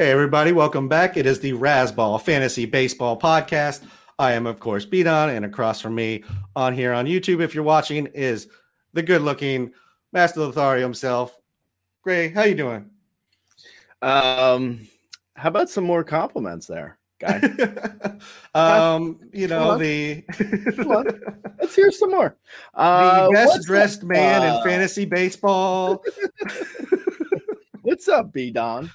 Hey, everybody, welcome back. It is the Razzball Fantasy Baseball Podcast. I am, of course, Beaton, and across from me on here on YouTube, if you're watching, is the good looking Master Lothario himself. Grey, how you doing? Um, how about some more compliments there, guy? um, you know, the let's hear some more. Uh, the best dressed man uh, in fantasy baseball. what's up, B Don?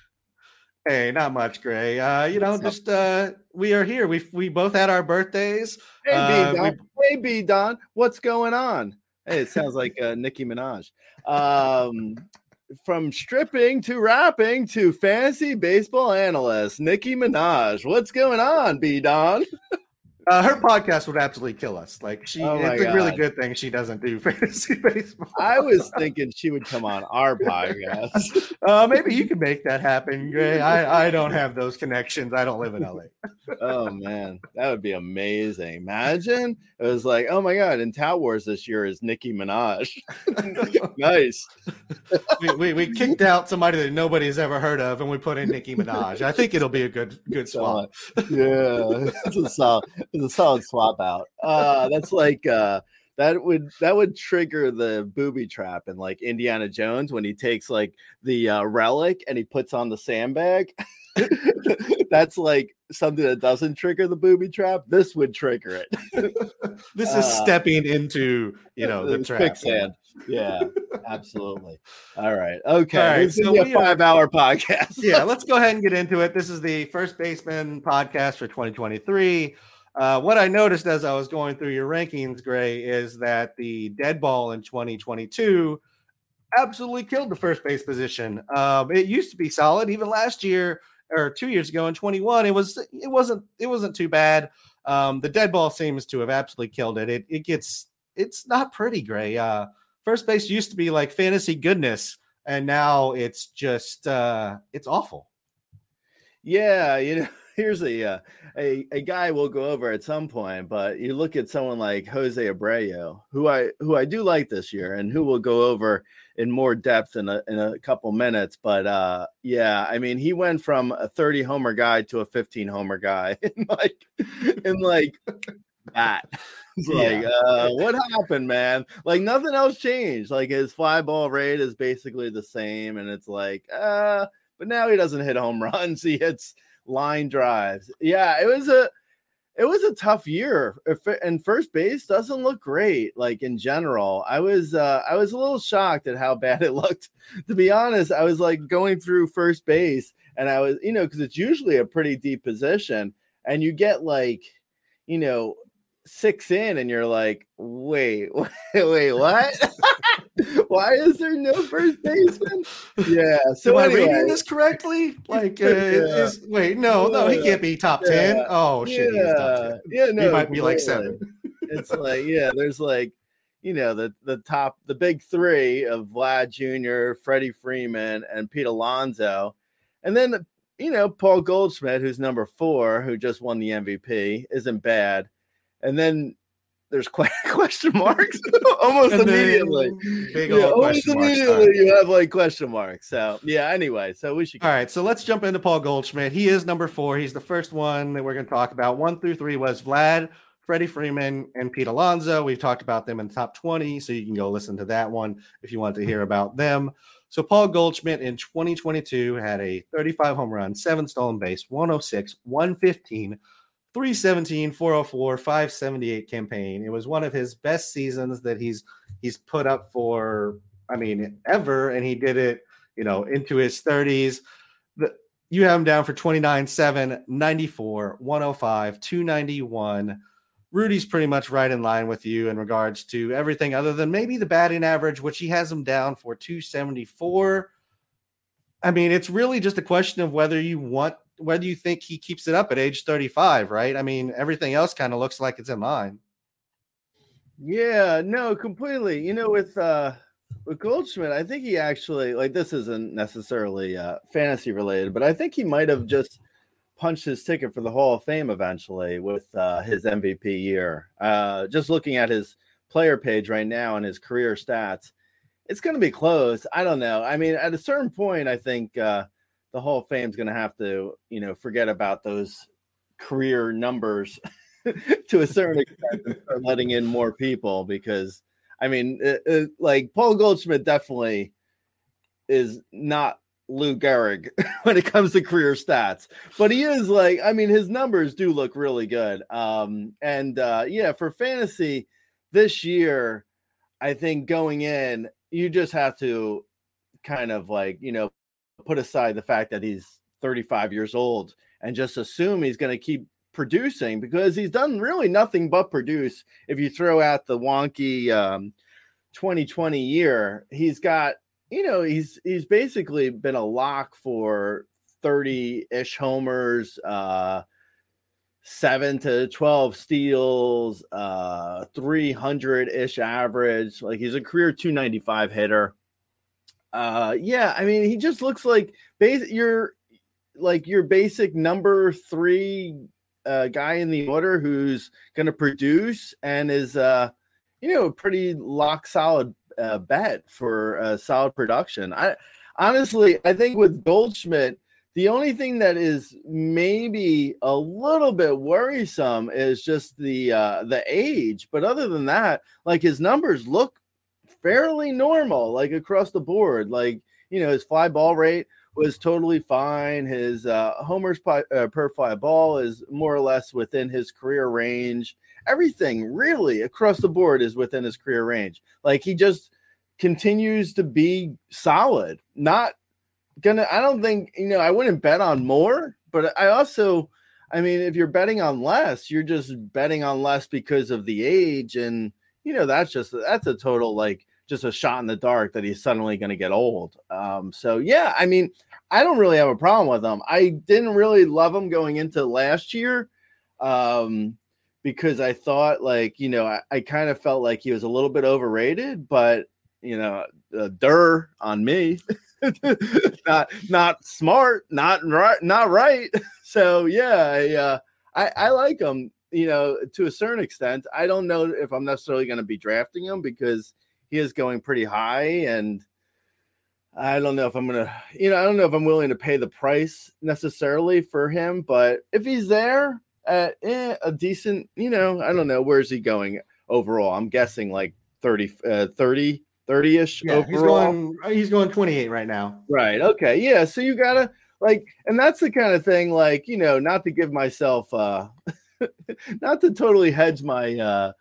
Hey, not much, Grey. Uh, you know, just uh, we are here. We we both had our birthdays. Hey, uh, B Don. We... Hey, B Don. What's going on? Hey, it sounds like uh, Nicki Minaj. Um, from stripping to rapping to fantasy baseball analyst, Nicki Minaj. What's going on, B Don? Uh, her podcast would absolutely kill us. Like she, oh it's God. a really good thing she doesn't do fantasy baseball. I was thinking she would come on our podcast. uh, maybe you can make that happen, Grey. I, I don't have those connections. I don't live in LA. oh man, that would be amazing. Imagine it was like, oh my God, in Tout Wars this year is Nicki Minaj. nice. we, we, we kicked out somebody that nobody's ever heard of, and we put in Nicki Minaj. I think it'll be a good good swap. yeah, it's a solid it's a solid swap out. Uh, that's like uh, that would that would trigger the booby trap in like Indiana Jones when he takes like the uh, relic and he puts on the sandbag. that's like something that doesn't trigger the booby trap. This would trigger it. this is uh, stepping into you know the trap. Quicksand. Yeah, absolutely. All right. Okay. All right, so a five hour podcast. yeah, let's go ahead and get into it. This is the first baseman podcast for 2023. Uh, what I noticed as I was going through your rankings, Grey, is that the dead ball in 2022 absolutely killed the first base position. Um, it used to be solid, even last year or two years ago in 21. It was it wasn't it wasn't too bad. Um, the dead ball seems to have absolutely killed it. It it gets it's not pretty, Grey. Uh, first base used to be like fantasy goodness, and now it's just uh, it's awful. Yeah, you know here's a, uh, a a guy we'll go over at some point, but you look at someone like Jose Abreu, who I who I do like this year, and who we'll go over in more depth in a in a couple minutes. But uh, yeah, I mean, he went from a 30 homer guy to a 15 homer guy in like in like that. It's like, yeah. uh, what happened, man? Like nothing else changed. Like his fly ball rate is basically the same, and it's like, uh, but now he doesn't hit home runs. He hits line drives. Yeah, it was a it was a tough year. And first base doesn't look great. Like in general, I was uh, I was a little shocked at how bad it looked. To be honest, I was like going through first base, and I was you know because it's usually a pretty deep position, and you get like you know six in and you're like, wait, wait, wait, what? Why is there no first baseman? Yeah. So Am anyway. I reading this correctly? Like, uh, yeah. is, wait, no, no, he can't be top yeah. ten. Oh shit, yeah. Yeah, no, he might be like seven. it's like, yeah, there's like, you know, the the top, the big three of Vlad Jr., Freddie Freeman, and Pete Alonso, and then you know Paul Goldschmidt, who's number four, who just won the MVP, isn't bad and then there's question marks almost and immediately. Big yeah, almost immediately you have like question marks. So yeah. Anyway, so we should. All right, so let's jump into Paul Goldschmidt. He is number four. He's the first one that we're going to talk about. One through three was Vlad, Freddie Freeman and Pete Alonso. We've talked about them in the top 20, so you can go listen to that one if you want to hear about them. So Paul Goldschmidt in 2022 had a 35 home run, seven stolen base, 106, 115, 317, 404, 578 campaign. It was one of his best seasons that he's he's put up for, I mean, ever, and he did it, you know, into his 30s. The, you have him down for 29, 7, 94, 105, 291. Rudy's pretty much right in line with you in regards to everything other than maybe the batting average, which he has him down for 274. I mean, it's really just a question of whether you want, whether you think he keeps it up at age 35, right? I mean, everything else kind of looks like it's in line. Yeah, no, completely. You know, with uh with Goldschmidt, I think he actually like this isn't necessarily uh fantasy related, but I think he might have just punched his ticket for the Hall of Fame eventually with uh, his MVP year. Uh, just looking at his player page right now and his career stats, it's going to be close. I don't know. I mean, at a certain point, I think uh, the Hall of Fame is going to have to, you know, forget about those career numbers to a certain extent and start letting in more people because, I mean, it, it, like Paul Goldschmidt definitely is not Lou Gehrig when it comes to career stats, but he is like, I mean, his numbers do look really good. Um, and uh, yeah, for fantasy this year, I think going in, you just have to kind of like, you know, put aside the fact that he's 35 years old and just assume he's going to keep producing because he's done really nothing but produce. If you throw out the wonky um, 2020 year, he's got you know, he's he's basically been a lock for 30-ish homers, uh 7 to 12 steals, uh 300-ish average. Like he's a career 295 hitter. Uh yeah, I mean, he just looks like base you're like your basic number 3 uh guy in the order who's going to produce and is uh you know, a pretty lock solid uh, bet for uh, solid production. I honestly, I think with Goldschmidt, the only thing that is maybe a little bit worrisome is just the uh, the age. But other than that, like his numbers look fairly normal, like across the board. Like you know, his fly ball rate was totally fine. His uh, homers by, uh, per fly ball is more or less within his career range everything really across the board is within his career range. Like he just continues to be solid. Not gonna, I don't think, you know, I wouldn't bet on more, but I also, I mean, if you're betting on less, you're just betting on less because of the age. And, you know, that's just, that's a total like, just a shot in the dark that he's suddenly going to get old. Um, so yeah, I mean, I don't really have a problem with him. I didn't really love him going into last year. Um, because I thought like you know I, I kind of felt like he was a little bit overrated, but you know, uh, dur on me, not not smart, not right, not right. So yeah, I, uh, I I like him. You know, to a certain extent. I don't know if I'm necessarily going to be drafting him because he is going pretty high and. I don't know if I'm gonna, you know, I don't know if I'm willing to pay the price necessarily for him, but if he's there, at eh, a decent, you know, I don't know, where's he going overall? I'm guessing like 30, uh, 30, 30 ish yeah, overall. He's going, he's going 28 right now. Right. Okay. Yeah. So you gotta like, and that's the kind of thing, like, you know, not to give myself, uh, not to totally hedge my, uh,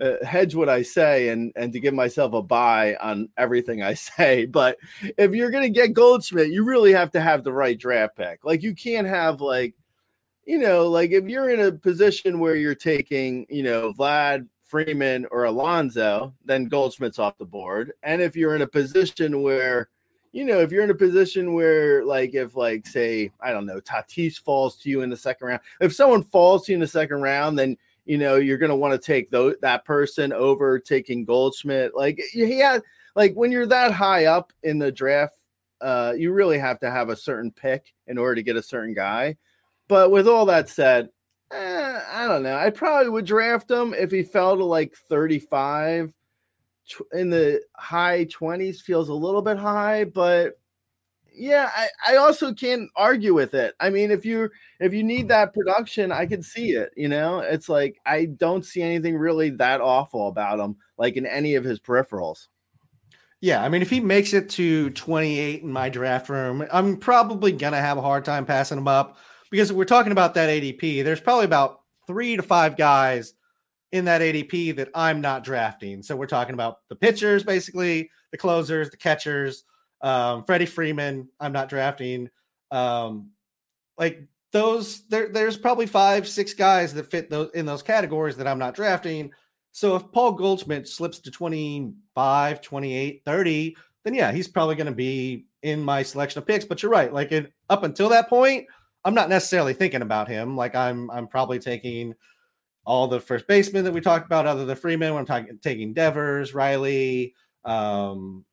uh, hedge what I say and and to give myself a buy on everything I say. But if you're gonna get Goldschmidt, you really have to have the right draft pick. Like you can't have like you know, like if you're in a position where you're taking, you know, Vlad, Freeman, or Alonso, then Goldschmidt's off the board. And if you're in a position where, you know, if you're in a position where, like, if, like, say, I don't know, Tatis falls to you in the second round, if someone falls to you in the second round, then, you know, you're going to want to take th- that person over taking Goldschmidt. Like, yeah, like when you're that high up in the draft, uh, you really have to have a certain pick in order to get a certain guy. But with all that said, eh, I don't know. I probably would draft him if he fell to like 35 in the high 20s feels a little bit high, but yeah, I, I also can't argue with it. I mean, if you if you need that production, I can see it. You know, it's like I don't see anything really that awful about him, like in any of his peripherals. Yeah, I mean, if he makes it to 28 in my draft room, I'm probably gonna have a hard time passing him up because we're talking about that ADP. There's probably about three to five guys in that ADP that I'm not drafting. So we're talking about the pitchers, basically, the closers, the catchers um, Freddie Freeman, I'm not drafting. Um, like those, there, there's probably five, six guys that fit those in those categories that I'm not drafting. So if Paul Goldschmidt slips to 25, 28, 30, then yeah, he's probably going to be in my selection of picks. But you're right. Like it, up until that point, I'm not necessarily thinking about him. Like I'm, I'm probably taking all the first basemen that we talked about, other than Freeman. When I'm talking, taking Devers, Riley, um,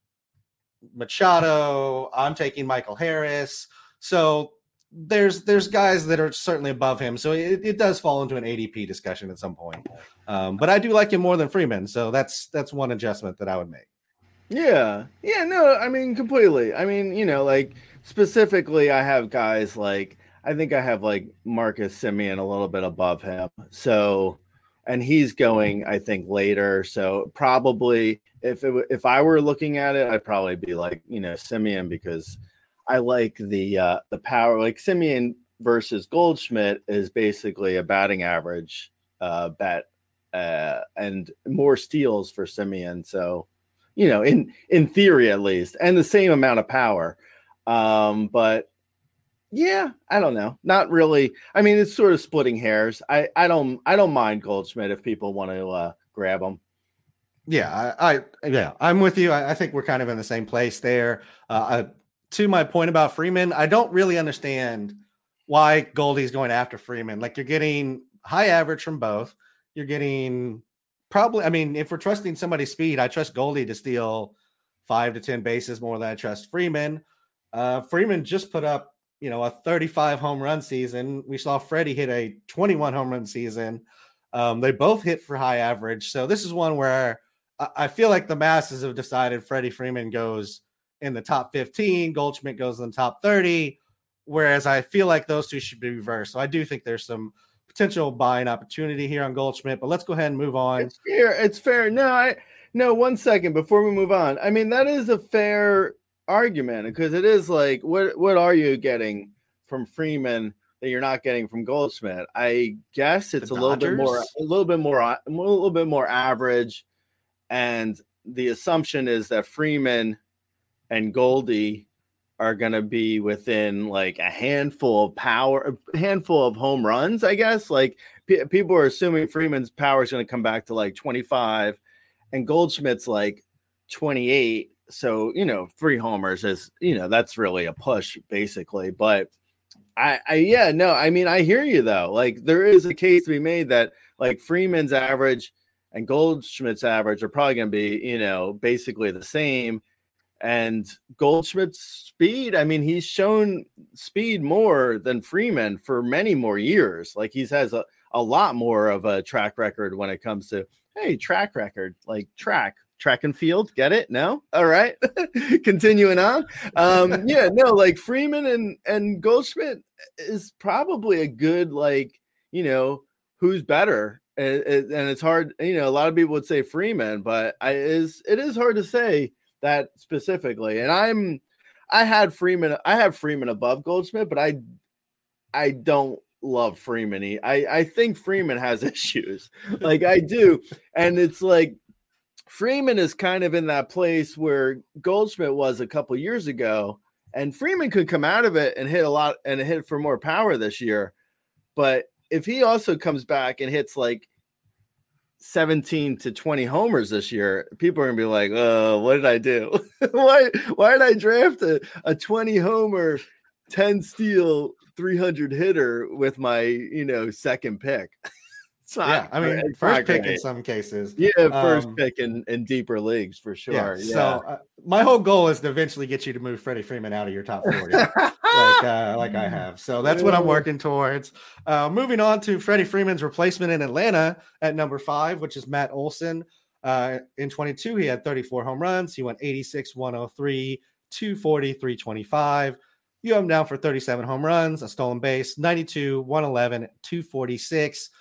Machado. I'm taking Michael Harris. So there's there's guys that are certainly above him. So it, it does fall into an ADP discussion at some point. Um, but I do like him more than Freeman. So that's that's one adjustment that I would make. Yeah. Yeah, no, I mean completely. I mean, you know, like specifically I have guys like I think I have like Marcus Semien a little bit above him. So and he's going I think later. So probably if it, if I were looking at it, I'd probably be like you know Semien because I like the uh, the power. Like Semien versus Goldschmidt is basically a batting average uh, bet uh, and more steals for Semien So you know in in theory at least, and the same amount of power. Um, but yeah, I don't know. Not really. I mean, it's sort of splitting hairs. I I don't I don't mind Goldschmidt if people want to uh, grab him. Yeah, I, I, yeah, I'm with you. I, I, think we're kind of in the same place there. Uh, I, to my point about Freeman, I don't really understand why Goldie's going after Freeman. Like you're getting high average from both. You're getting probably. I mean, if we're trusting somebody's speed, I trust Goldie to steal five to ten bases more than I trust Freeman. Uh, Freeman just put up, you know, a 35 home run season. We saw Freddie hit a 21 home run season. Um, they both hit for high average. So this is one where I feel like the masses have decided Freddie Freeman goes in the top 15, Goldschmidt goes in the top 30, whereas I feel like those two should be reversed. So I do think there's some potential buying opportunity here on Goldschmidt, but let's go ahead and move on. It's fair. It's fair. No, I no one second before we move on. I mean, that is a fair argument because it is like what what are you getting from Freeman that you're not getting from Goldschmidt? I guess it's a little bit more a little bit more a little bit more average and the assumption is that Freeman and Goldie are going to be within like a handful of power, a handful of home runs, I guess. Like p- people are assuming Freeman's power is going to come back to like 25 and Goldschmidt's like 28. So, you know, three homers is, you know, that's really a push basically. But I, I, yeah, no, I mean, I hear you though. Like there is a case to be made that like Freeman's average and Goldschmidt's average are probably going to be, you know, basically the same. And Goldschmidt's speed, I mean, he's shown speed more than Freeman for many more years. Like he's has a, a lot more of a track record when it comes to, hey, track record, like track, track and field. Get it? No? All right. Continuing on. Um, yeah, no, like Freeman and, and Goldschmidt is probably a good, like, you know, who's better and, and it's hard. You know, a lot of people would say Freeman, but I is it is hard to say that specifically. And I'm I had Freeman. I have Freeman above Goldschmidt, but I I don't love Freeman. I I think Freeman has issues. like I do, and it's like Freeman is kind of in that place where Goldschmidt was a couple years ago, and Freeman could come out of it and hit a lot and hit for more power this year, but if he also comes back and hits like 17 to 20 homers this year, people are gonna be like, "Oh, what did I do? why why did I draft a, a 20 homer, 10 steal, 300 hitter with my you know second pick?" yeah, I mean, first pick in some cases. Yeah, first um, pick in, in deeper leagues for sure. Yeah. yeah. So uh, my whole goal is to eventually get you to move Freddie Freeman out of your top 40, like uh, like I have. So that's what I'm working towards. Uh, moving on to Freddie Freeman's replacement in Atlanta at number five, which is Matt Olson. Uh, in 22, he had 34 home runs. He went 86, 103, 240, 325. You have him down for 37 home runs, a stolen base, 92, 111, 246.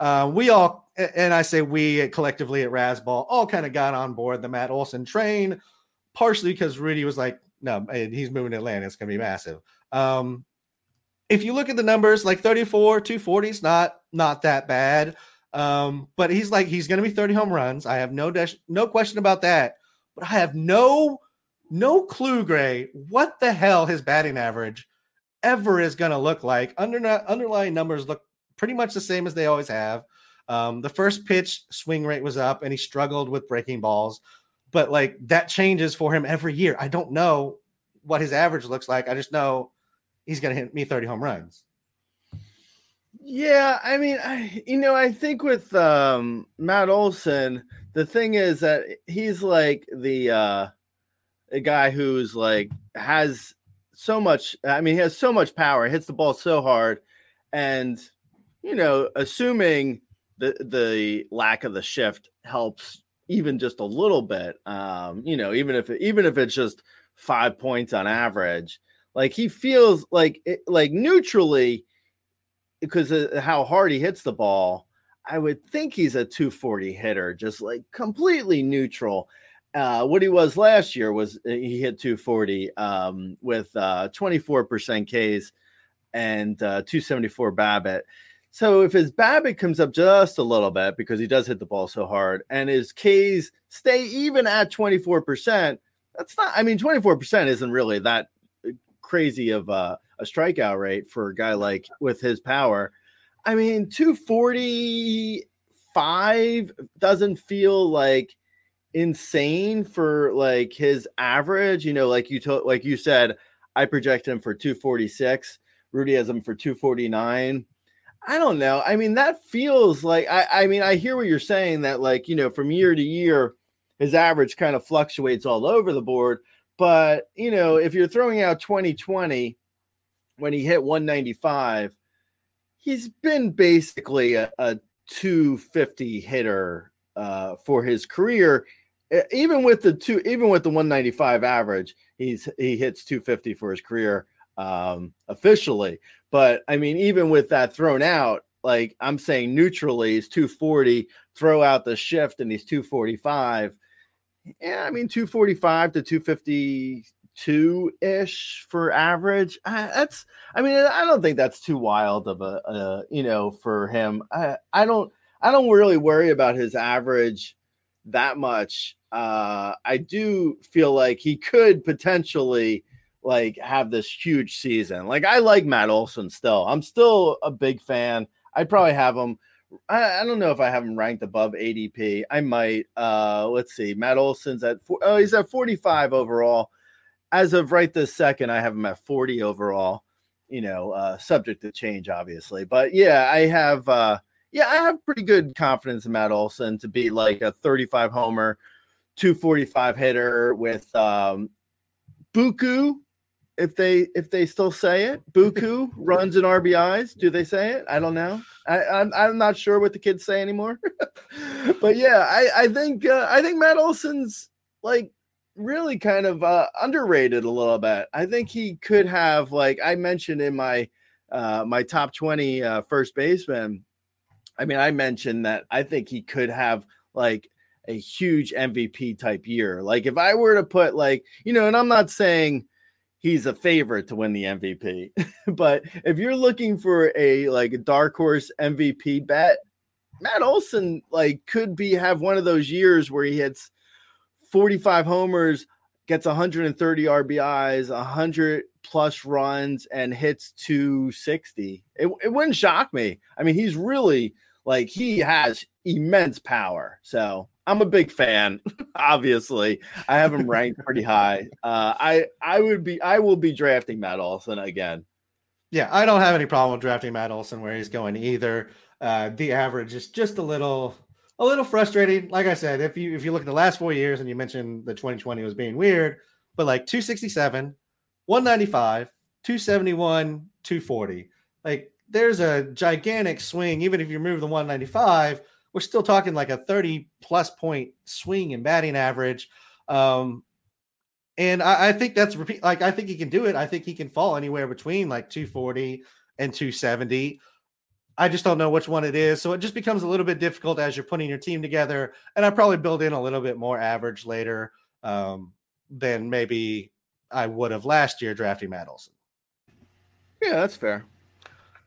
Uh, we all, and I say we collectively at Razzball, all kind of got on board the Matt Olson train, partially because Rudy was like, no, he's moving to Atlanta. It's going to be massive. Um, if you look at the numbers, like 34, 240 is not not that bad. Um, but he's like he's going to be 30 home runs. I have no no question about that. But I have no no clue, Grey, what the hell his batting average ever is going to look like. Under underlying numbers look pretty much the same as they always have. Um, the first pitch swing rate was up, and he struggled with breaking balls. But like that changes for him every year. I don't know what his average looks like. I just know he's going to hit me 30 home runs. Yeah, I mean, I you know, I think with um Matt Olson, the thing is that he's like the uh a guy who's like has so much I mean, he has so much power, hits the ball so hard and you know, assuming the the lack of the shift helps even just a little bit, um, you know, even if even if it's just 5 points on average, like he feels like it, like neutrally because how hard he hits the ball, I would think he's a 240 hitter, just like completely neutral. Uh, what he was last year was uh, he hit 240 um, with uh, 24% Ks and uh, 274 BABIP. So if his BABIP comes up just a little bit because he does hit the ball so hard, and his Ks stay even at 24%, that's not. I mean, 24% isn't really that uh, crazy of a a strikeout rate for a guy like with his power. I mean, 245 doesn't feel like insane for like his average. You know, like you told, like you said, I project him for 246. Rudy has him for 249. I don't know. I mean, that feels like I, I mean, I hear what you're saying that like, you know, from year to year, his average kind of fluctuates all over the board. But you know, if you're throwing out 2020 when he hit 195, he's been basically a, a 250 hitter uh, for his career. Even with the two, even with the 195 average, he's he hits 250 for his career um, officially. But I mean, even with that thrown out, like I'm saying, neutrally, he's 240. Throw out the shift, and he's 245. Yeah, I mean, 245 to 250 two ish for average. I, that's, I mean, I don't think that's too wild of a, a, you know, for him. I, I don't, I don't really worry about his average that much. Uh, I do feel like he could potentially like have this huge season. Like I like Matt Olson still. I'm still a big fan. I'd probably have him. I, I, don't know if I have him ranked above ADP. I might. Uh, let's see. Matt Olson's at four, oh, he's at 45 overall as of right this second, I have him at 40 overall. You know, uh, subject to change, obviously. But yeah, I have uh yeah, I have pretty good confidence in Matt Olson to be like a 35 homer, 245 hitter with um Buku, if they if they still say it. Buku runs and RBIs. Do they say it? I don't know. I, I'm I'm not sure what the kids say anymore. but yeah, I I think uh, I think Matt Olson's like really kind of uh, underrated a little bit. I think he could have, like I mentioned in my uh, my top 20 uh, first baseman. I mean, I mentioned that I think he could have like a huge MVP type year. Like if I were to put like, you know, and I'm not saying he's a favorite to win the MVP, but if you're looking for a like dark horse MVP bet, Matt Olson like could be have one of those years where he hits 45 homers, gets 130 RBIs, 100 plus runs, and hits 260. It, it wouldn't shock me. I mean, he's really like he has immense power. So I'm a big fan. Obviously, I have him ranked pretty high. Uh, I I would be I will be drafting Matt Olson again. Yeah, I don't have any problem with drafting Matt Olson where he's going either. Uh, the average is just a little a little frustrating. Like I said, if you if you look at the last four years and you mentioned the 2020 was being weird, but like 267, 195, 271, 240. Like there's a gigantic swing. Even if you remove the 195, we're still talking like a 30 plus point swing in batting average. Um, And I, I think that's repeat. Like I think he can do it. I think he can fall anywhere between like 240 and 270. I just don't know which one it is. So it just becomes a little bit difficult as you're putting your team together. And I probably build in a little bit more average later um, than maybe I would have last year drafting Matt Olson. Yeah, that's fair.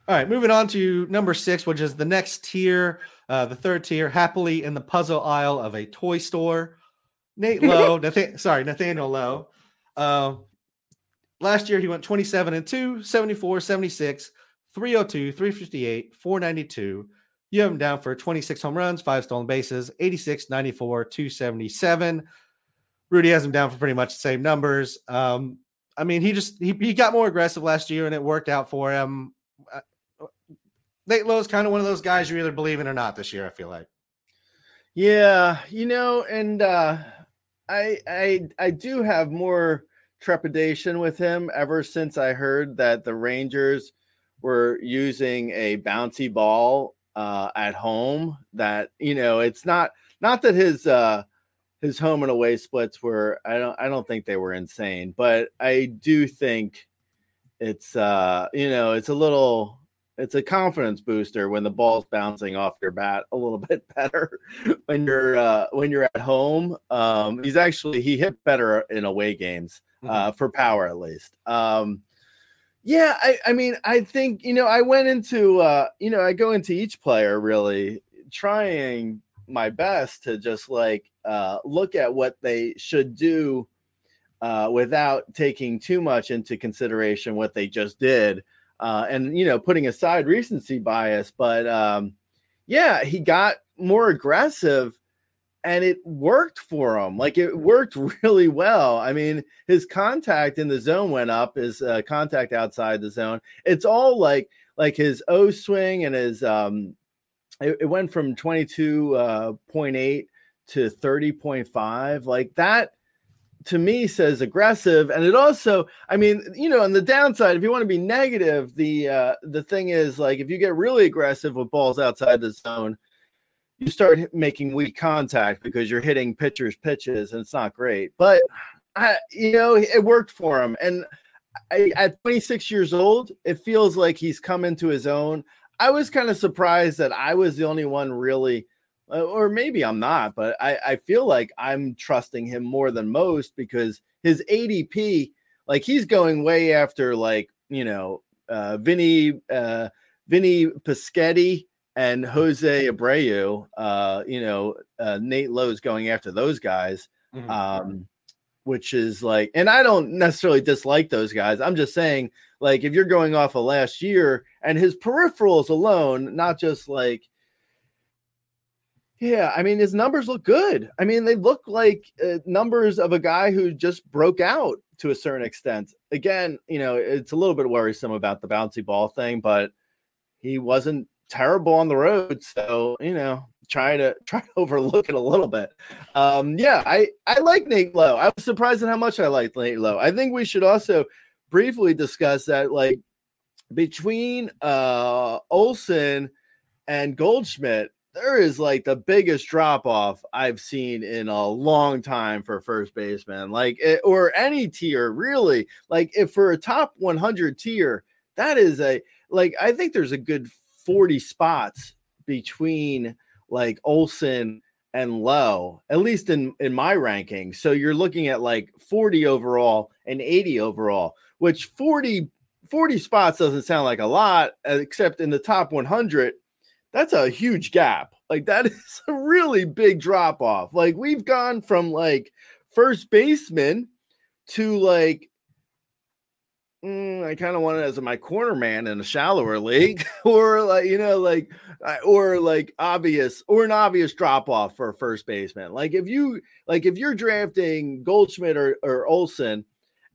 All right, moving on to number six, which is the next tier, uh, the third tier, happily in the puzzle aisle of a toy store. Nate Lowe, Nathan- sorry, Nathaniel Lowe. Uh, last year he went 27 and 2, 74, 76, 302, 358, 492. You have him down for 26 home runs, five stolen bases, 86, 94, 277. Rudy has him down for pretty much the same numbers. Um, I mean, he just he, he got more aggressive last year and it worked out for him. Nate Lowe is kind of one of those guys you either believe in or not this year. I feel like. Yeah, you know, and uh, I I I do have more trepidation with him ever since I heard that the Rangers were using a bouncy ball uh, at home. That you know, it's not not that his uh, his home and away splits were. I don't I don't think they were insane, but I do think it's uh you know it's a little it's a confidence booster when the ball's bouncing off your bat a little bit better when you're uh, when you're at home. Um, he's actually he hit better in away games uh, mm-hmm. for power at least. Um, yeah, I, I mean I think you know I went into uh, you know I go into each player really trying my best to just like uh, look at what they should do uh, without taking too much into consideration what they just did uh, and you know putting aside recency bias but um, yeah he got more aggressive and it worked for him. Like it worked really well. I mean his contact in the zone went up his uh, contact outside the zone. It's all like like his o swing and his um it, it went from 22.8 uh, to 30.5 like that to me says aggressive and it also i mean you know on the downside if you want to be negative the uh the thing is like if you get really aggressive with balls outside the zone you start making weak contact because you're hitting pitchers pitches and it's not great. But i you know it worked for him and I, at 26 years old it feels like he's come into his own. I was kind of surprised that i was the only one really or maybe I'm not, but I, I feel like I'm trusting him more than most because his ADP, like he's going way after like, you know, uh, Vinny, uh, Vinny Pasquetti and Jose Abreu, uh, you know, uh, Nate Lowe's going after those guys. Mm-hmm. Um, which is like, and I don't necessarily dislike those guys. I'm just saying, like, if you're going off of last year and his peripherals alone, not just like yeah, I mean his numbers look good. I mean they look like uh, numbers of a guy who just broke out to a certain extent. Again, you know, it's a little bit worrisome about the bouncy ball thing, but he wasn't terrible on the road, so you know, try to try to overlook it a little bit. Um, yeah, I I like Nate Lowe. I was surprised at how much I liked Nate Lowe. I think we should also briefly discuss that, like between uh Olson and Goldschmidt there is like the biggest drop off I've seen in a long time for first baseman, like it, eh, or any tier really. Like if for a top 100 tier, that is a like I think there's a good 40 spots between like Olson and Lowe, at least in in my ranking. So you're looking at like 40 overall and 80 overall, which 40 40 spots doesn't sound like a lot, except in the top 100 that's a huge gap. Like that is a really big drop off. Like we've gone from like first baseman to like mm, I kind of want it as my corner man in a shallower league, or like you know, like or like obvious or an obvious drop off for a first baseman. Like if you like if you're drafting Goldschmidt or, or Olson,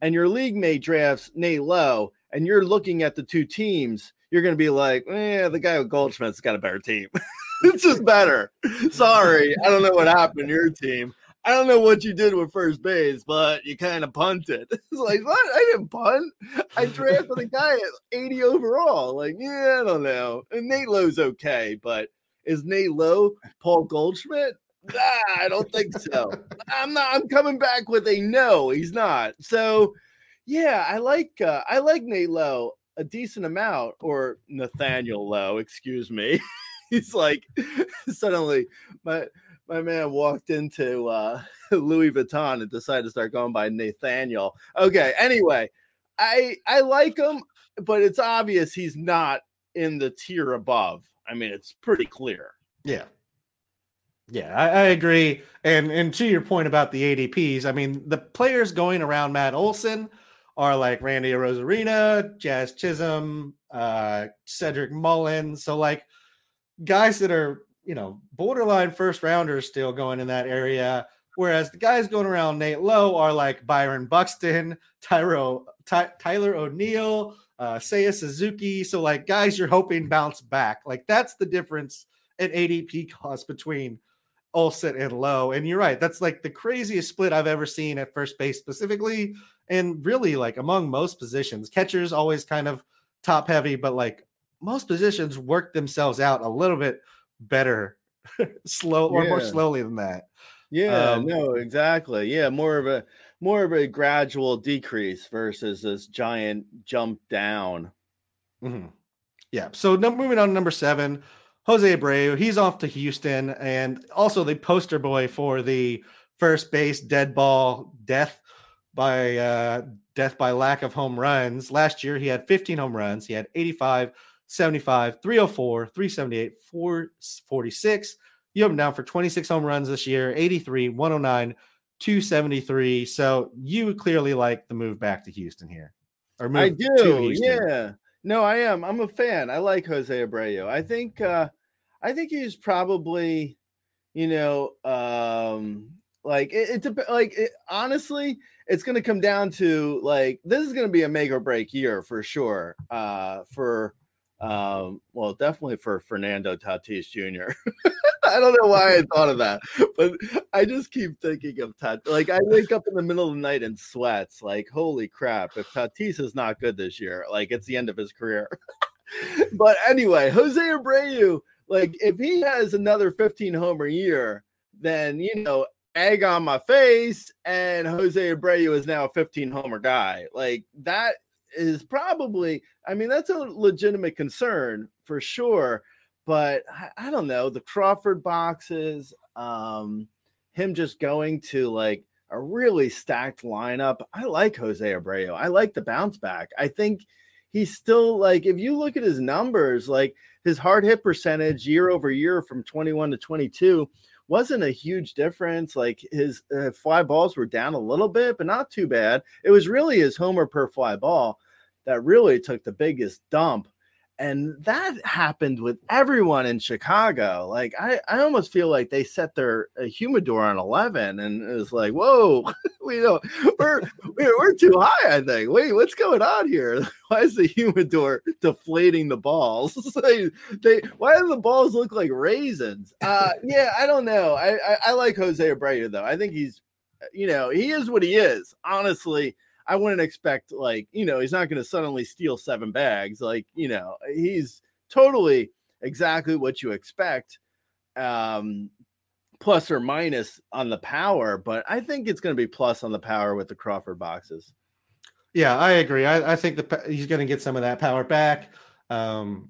and your league mate drafts Nate Lowe, and you're looking at the two teams, you're going to be like, yeah, the guy with Goldschmidt's got a better team. it's just better. Sorry, I don't know what happened to your team. I don't know what you did with first base, but you kind of punted. It's like, what? I didn't punt. I drafted a guy at 80 overall. Like, yeah, I don't know. And Nate Lowe's okay, but is Nate Lowe Paul Goldschmidt? ah, I don't think so. I'm not. I'm coming back with a no. He's not. So, yeah, I like uh, I like Nate Lowe a decent amount, or Nathaniel Lowe, excuse me. He's like suddenly my my man walked into uh, Louis Vuitton and decided to start going by Nathaniel. Okay, anyway, I I like him, but it's obvious he's not in the tier above. I mean, it's pretty clear. Yeah. Yeah, I, I, agree. And and to your point about the ADPs, I mean, the players going around Matt Olson are like Randy Arozarena, Jazz Chisholm, uh, Cedric Mullins. So like guys that are, you know, borderline first rounders still going in that area. Whereas the guys going around Nate Lowe are like Byron Buxton, Tyro, Ty, Tyler O'Neill, uh, Seiya Suzuki. So like guys you're hoping bounce back. Like that's the difference in ADP cost between Olson and Lowe. And you're right, that's like the craziest split I've ever seen at first base specifically, and really like among most positions. Catchers always kind of top heavy, but like most positions work themselves out a little bit better, slow or yeah. more slowly than that. Yeah, um, no, exactly. Yeah, more of a more of a gradual decrease versus this giant jump down. Mm-hmm. Yeah. So moving on to number seven, Jose Abreu, he's off to Houston, and also the poster boy for the first base dead ball death by uh, death by lack of home runs. Last year, he had 15 home runs. He had 85, 75, 304, 378, 446. You have him down for 26 home runs this year, 83, 109, 273. So you clearly like the move back to Houston here. Or I do. Yeah. No, I am. I'm a fan. I like Jose Abreu. I think uh I think he's probably, you know, um like it, it like it, honestly, it's going to come down to like this is going to be a make or break year for sure. Uh for um well, definitely for Fernando Tatis Jr. I don't know why I thought of that, but I just keep thinking of Tatis. Like I wake up in the middle of the night and sweats. Like holy crap! If Tatis is not good this year, like it's the end of his career. but anyway, Jose Abreu, like if he has another 15 homer year, then you know egg on my face, and Jose Abreu is now a 15 homer guy. Like that is probably, I mean, that's a legitimate concern for sure but I, I don't know the Crawford boxes, um, him just going to like a really stacked lineup. I like Jose Abreu. I like the bounce back. I think he's still like if you look at his numbers, like his hard hit percentage year over year from 21 to 22 wasn't a huge difference. Like his uh, fly balls were down a little bit, but not too bad. It was really his homer per fly ball that really took the biggest dump and that happened with everyone in Chicago. Like I, I almost feel like they set their humidor on 11 and it was like, whoa, we don't, we're, we're, we're too high. I think, wait, what's going on here? Why is the humidor deflating the balls? they, they, why do the balls look like raisins? Uh, yeah, I don't know. I, I, I like Jose Abreu though. I think he's, you know, he is what he is. Honestly, I wouldn't expect like you know he's not going to suddenly steal seven bags. Like you know he's totally exactly what you expect, um, plus or minus on the power. But I think it's going to be plus on the power with the Crawford boxes. Yeah, I agree. I, I think the, he's going to get some of that power back. Um,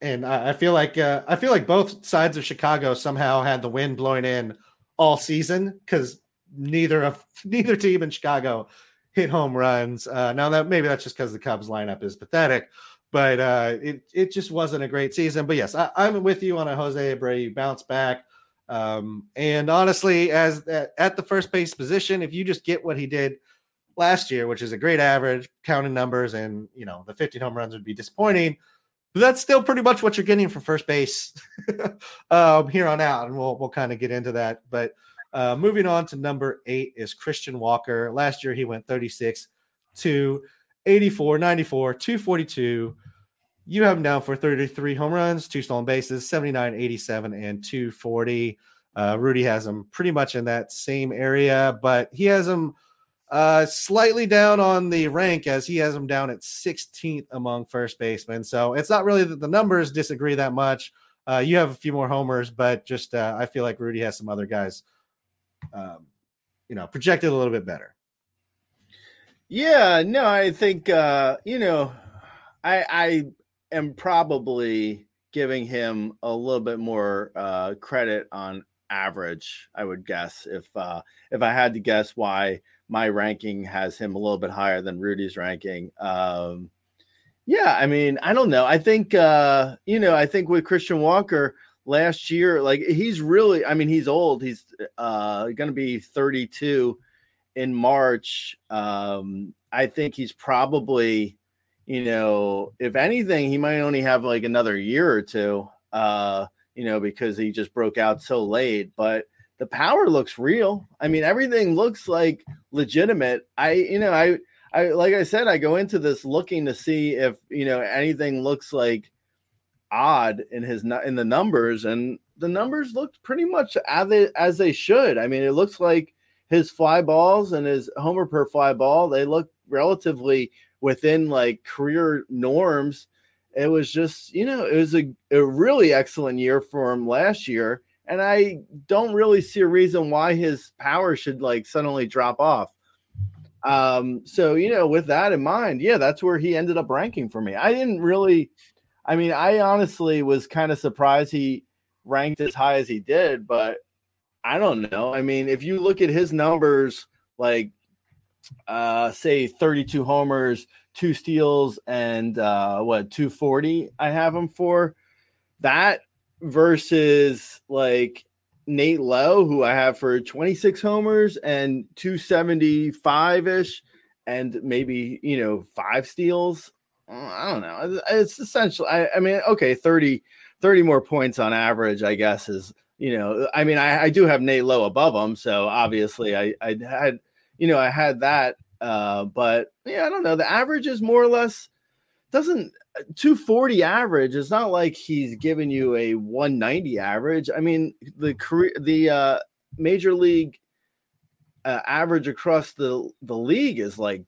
and I, I feel like uh, I feel like both sides of Chicago somehow had the wind blowing in all season because neither of neither team in Chicago hit home runs. Uh, now that maybe that's just because the Cubs lineup is pathetic, but uh, it it just wasn't a great season. But yes, I, am with you on a Jose Abreu bounce back. Um, and honestly, as at, the first base position, if you just get what he did last year, which is a great average, counting numbers, and you know the 15 home runs would be disappointing. That's still pretty much what you're getting for first base um, here on out, and we'll we'll kind of get into that. But uh, moving on to number eight is Christian Walker. Last year he went 36 to 84, 94, 242. You have him down for 33 home runs, two stolen bases, 79, 87, and 240. Uh, Rudy has him pretty much in that same area, but he has him uh, slightly down on the rank as he has him down at 16th among first basemen. So it's not really that the numbers disagree that much. Uh, you have a few more homers, but just uh, I feel like Rudy has some other guys, um, you know, projected a little bit better. Yeah, no, I think uh, you know, I I am probably giving him a little bit more uh, credit on average. I would guess if uh, if I had to guess why my ranking has him a little bit higher than Rudy's ranking. Um, yeah, I mean, I don't know. I think uh, you know, I think with Christian Walker last year, like he's really, I mean, he's old. He's uh gonna be 32 in March. Um, I think he's probably, you know, if anything, he might only have like another year or two. Uh, you know, because he just broke out so late. But the power looks real. I mean, everything looks like legitimate. I, you know, I I like I said, I go into this looking to see if you know anything looks like odd in his in the numbers, and the numbers looked pretty much as they, as they should. I mean, it looks like his fly balls and his homer per fly ball they look relatively within like career norms. It was just you know it was a, a really excellent year for him last year, and I don't really see a reason why his power should like suddenly drop off. Um, so you know, with that in mind, yeah, that's where he ended up ranking for me. I didn't really, I mean, I honestly was kind of surprised he ranked as high as he did, but I don't know. I mean, if you look at his numbers, like uh say 32 homers, two steals, and uh what 240 I have him for that versus like Nate Lowe, who I have for 26 homers and 275 ish, and maybe, you know, five steals. Uh, I don't know. It's essentially, I, I, mean, okay, 30, 30 more points on average, I guess, is, you know, I mean, I, I do have Nate Lowe above him. So obviously I, I had, you know, I had that. Uh, but yeah, I don't know. The average is more or less doesn't 240 average it's not like he's giving you a 190 average i mean the career the uh major league uh, average across the the league is like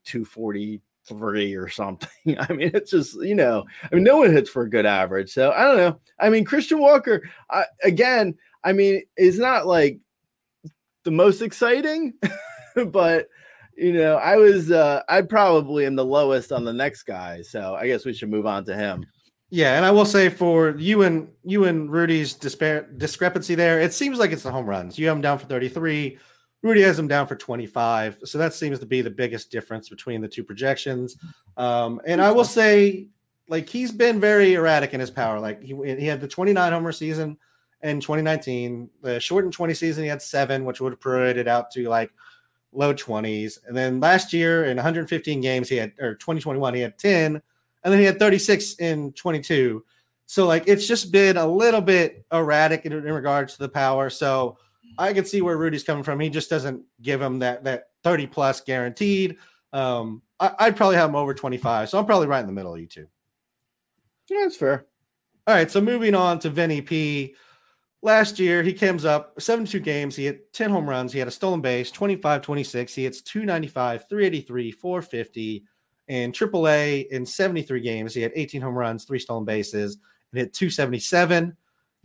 243 or something i mean it's just you know i mean no one hits for a good average so i don't know i mean christian walker uh, again i mean is not like the most exciting but you know, I was uh I probably am the lowest on the next guy, so I guess we should move on to him. Yeah, and I will say for you and you and Rudy's disparate discrepancy there, it seems like it's the home runs. You have him down for 33, Rudy has him down for 25. So that seems to be the biggest difference between the two projections. Um, and I will say, like, he's been very erratic in his power. Like, he, he had the 29 homer season in 2019, the shortened 20 season, he had seven, which would have prorated out to like low 20s. And then last year in 115 games, he had, or 2021, he had 10. And then he had 36 in 22. So, like, it's just been a little bit erratic in, in regards to the power. So, I can see where Rudy's coming from. He just doesn't give him that that 30 plus guaranteed. Um, I, would probably have him over 25. So I'm probably right in the middle of you two. Yeah, that's fair. All right. So moving on to Vinny P. Last year, he comes up 72 games. He had 10 home runs. He had a stolen base, 25 26. He hits 295, 383, 450. In AAA, in 73 games, he had 18 home runs, three stolen bases, and hit 277.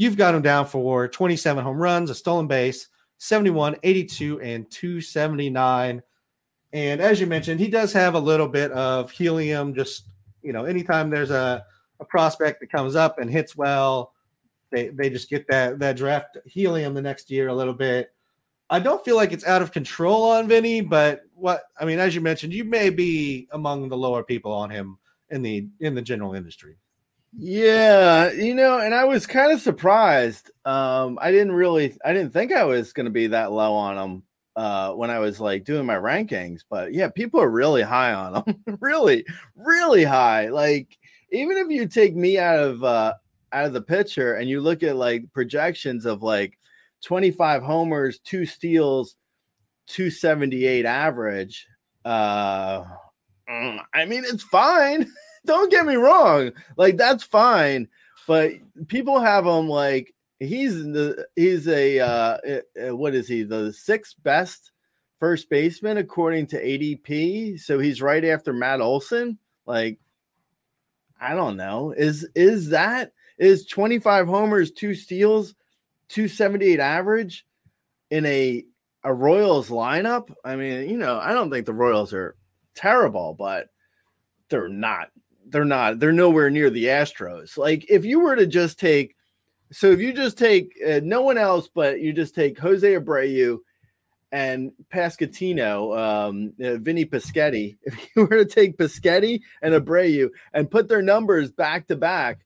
You've got him down for 27 home runs, a stolen base, 71, 82, and 279. And as you mentioned, he does have a little bit of helium. Just, you know, anytime there's a, a prospect that comes up and hits well, they they just get that that draft helium the next year a little bit. I don't feel like it's out of control on Vinny, but what I mean, as you mentioned, you may be among the lower people on him in the in the general industry. Yeah, you know, and I was kind of surprised. Um, I didn't really, I didn't think I was going to be that low on him uh, when I was like doing my rankings. But yeah, people are really high on him, really, really high. Like even if you take me out of uh, out of the picture and you look at like projections of like 25 homers, two steals, 278 average. Uh mm, I mean, it's fine. Don't get me wrong. Like that's fine, but people have him like he's the he's a uh eh, eh, what is he? The sixth best first baseman according to ADP. So he's right after Matt Olson. Like I don't know. Is is that is 25 homers, two steals, 278 average in a a Royals lineup. I mean, you know, I don't think the Royals are terrible, but they're not. They're not. They're nowhere near the Astros. Like if you were to just take, so if you just take uh, no one else, but you just take Jose Abreu and Pasquantino, um, uh, Vinny. If you were to take Pasquetti and Abreu and put their numbers back to back,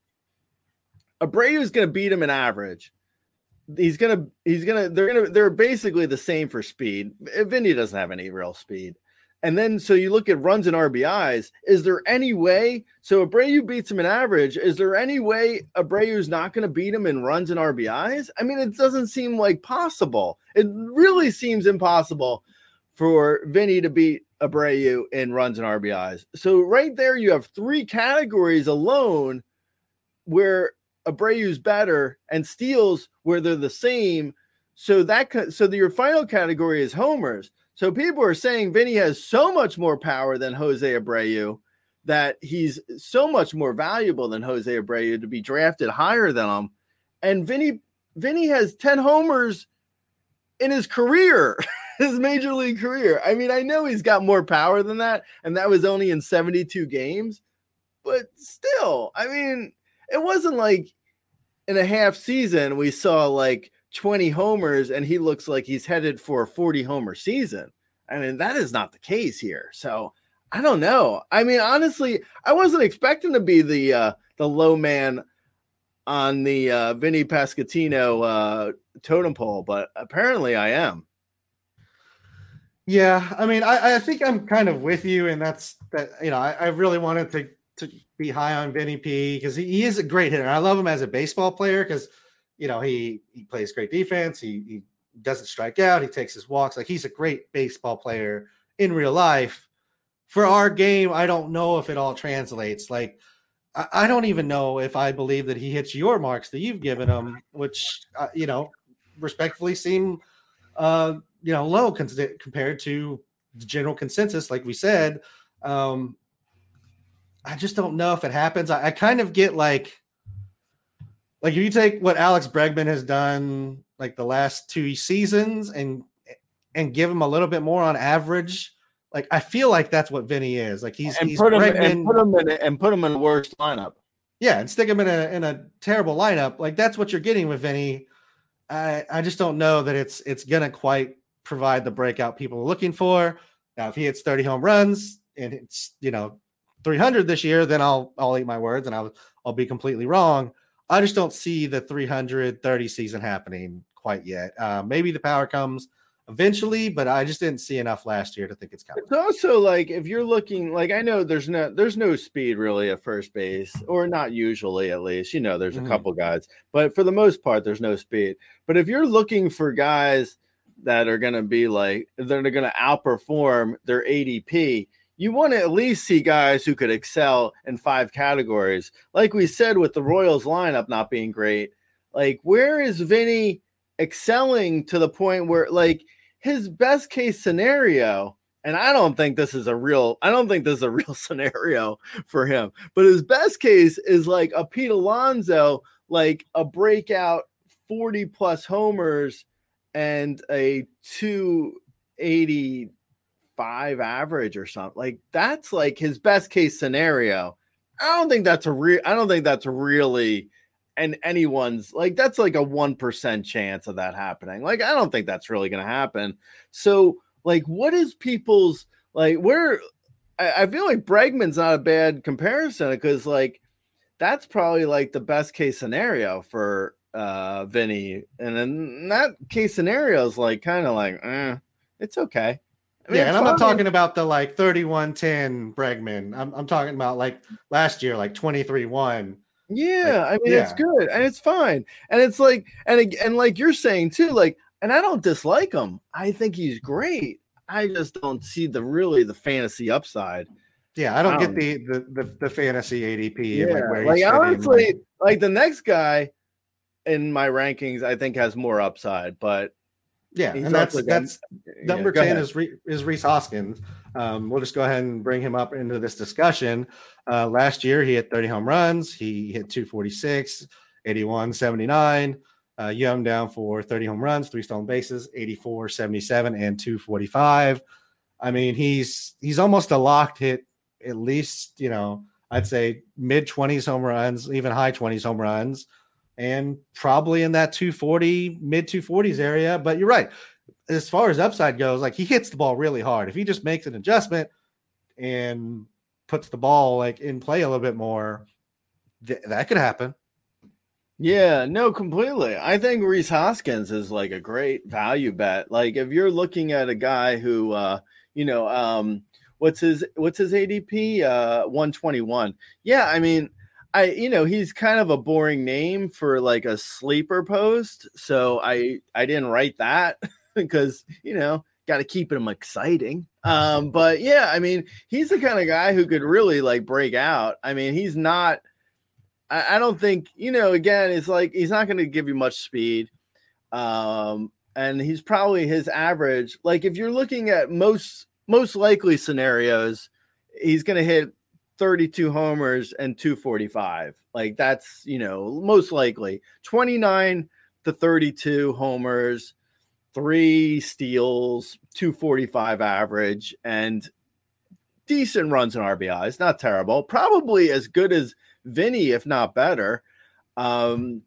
Abreu is going to beat him in average he's gonna he's gonna they're gonna they're basically the same for speed. Vinny doesn't have any real speed. And then so you look at runs and RBIs. Is there any way? So Abreu beats him in average. Is there any way Abreu's not going to beat him in runs and RBIs? I mean, it doesn't seem like possible. It really seems impossible for Vinny to beat Abreu in runs and RBIs. So right there, you have three categories alone where Abreu's better and steals where they're the same. So that so your final category is homers. So people are saying Vinny has so much more power than Jose Abreu that he's so much more valuable than Jose Abreu to be drafted higher than him. And Vinny Vinny has 10 homers in his career, his major league career. I mean, I know he's got more power than that, and that was only in 72 games, but still, I mean, it wasn't like in a half season we saw like 20 homers and he looks like he's headed for a 40 homer season. I mean, that is not the case here. So I don't know. I mean, honestly, I wasn't expecting to be the uh the low man on the uh Vinny Pasquantino uh totem pole, but apparently I am. Yeah, I mean, I, I think I'm kind of with you, and that's that. You know, I, I really wanted to to be high on Vinny P because he, he, is a great hitter. I love him as a baseball player because you know he he plays great defense. He he doesn't strike out. He takes his walks. Like he's a great baseball player in real life. For our game, I don't know if it all translates. Like I, I don't even know if I believe that he hits your marks that you've given him, which uh, you know respectfully seem uh, you know low compared to the general consensus. Like we said. Um, I just don't know if it happens. I, I kind of get like, like if you take what Alex Bregman has done like the last two seasons and and give him a little bit more on average, like I feel like that's what Vinny is. Like he's and he's put him and put him in and put him in the worst lineup. Yeah, and stick him in a in a terrible lineup. Like that's what you're getting with Vinny. I I just don't know that it's it's gonna quite provide the breakout people are looking for. Now, if he hits 30 home runs and it's you know 300 this year, then I'll I'll eat my words and I'll I'll be completely wrong. I just don't see the 330 season happening quite yet. Uh, maybe the power comes eventually, but I just didn't see enough last year to think it's coming. It's also like if you're looking like I know there's no there's no speed really at first base, or not usually at least. You know, there's a mm-hmm. couple guys, but for the most part, there's no speed. But if you're looking for guys that are going to be like they're going to outperform their ADP, you want to at least see guys who could excel in five categories. Like we said with the Royals lineup not being great, like where is Vinny excelling to the point where like his best case scenario and I don't think this is a real I don't think this is a real scenario for him. But his best case is like a Pete Alonso, like a breakout 40 plus homers and a 280 five average or something. Like that's like his best case scenario. I don't think that's a real. I don't think that's really and anyone's like that's like a 1% chance of that happening. Like I don't think that's really going to happen. So like what is people's like where I, I feel like Bregman's not a bad comparison because like that's probably like the best case scenario for uh Vinny. And then that case scenario is like kind of like eh, it's okay. I mean, yeah, and I'm not talking about the like 31-10 Bregman. I'm, I'm talking about like last year, like 23-1. Yeah, like, I mean yeah. it's good and it's fine. And it's like and and like you're saying too, like, and I don't dislike him. I think he's great. I just don't see the really the fantasy upside. Yeah, I don't, get um, the, the the the fantasy ADP. Yeah, like, like honestly, like the next guy in my rankings, I think has more upside, but yeah, He's and that's that's number yeah, ten is is Rhys Hoskins. Um, we'll just go ahead and bring him up into this discussion. Uh, last year, he had 30 home runs. He hit 246. 81, 79. Uh, Young down for 30 home runs, three stolen bases, 84, 77, and 245. I mean, he's he's almost a locked hit, at least, you know, I'd say mid 20s home runs, even high 20s home runs, and probably in that 240, mid 240s area. But you're right. As far as upside goes, like he hits the ball really hard. If he just makes an adjustment and puts the ball like in play a little bit more, th- that could happen. Yeah, no, completely. I think Rhys Hoskins is like a great value bet. Like if you're looking at a guy who uh, you know, um, what's his what's his ADP? Uh 121. Yeah, I mean, I you know, he's kind of a boring name for like a sleeper post. So I I didn't write that because, you know, got to keep him exciting. Um, but yeah, I mean, he's the kind of guy who could really like break out. I mean, he's not I, I don't think you know. Again, it's like he's not going to give you much speed, um, and he's probably his average. Like if you're looking at most most likely scenarios, he's going to hit 32 homers and 245. Like that's you know most likely 29 to 32 homers, three steals, 245 average, and decent runs and RBIs. Not terrible. Probably as good as Vinny, if not better. Um,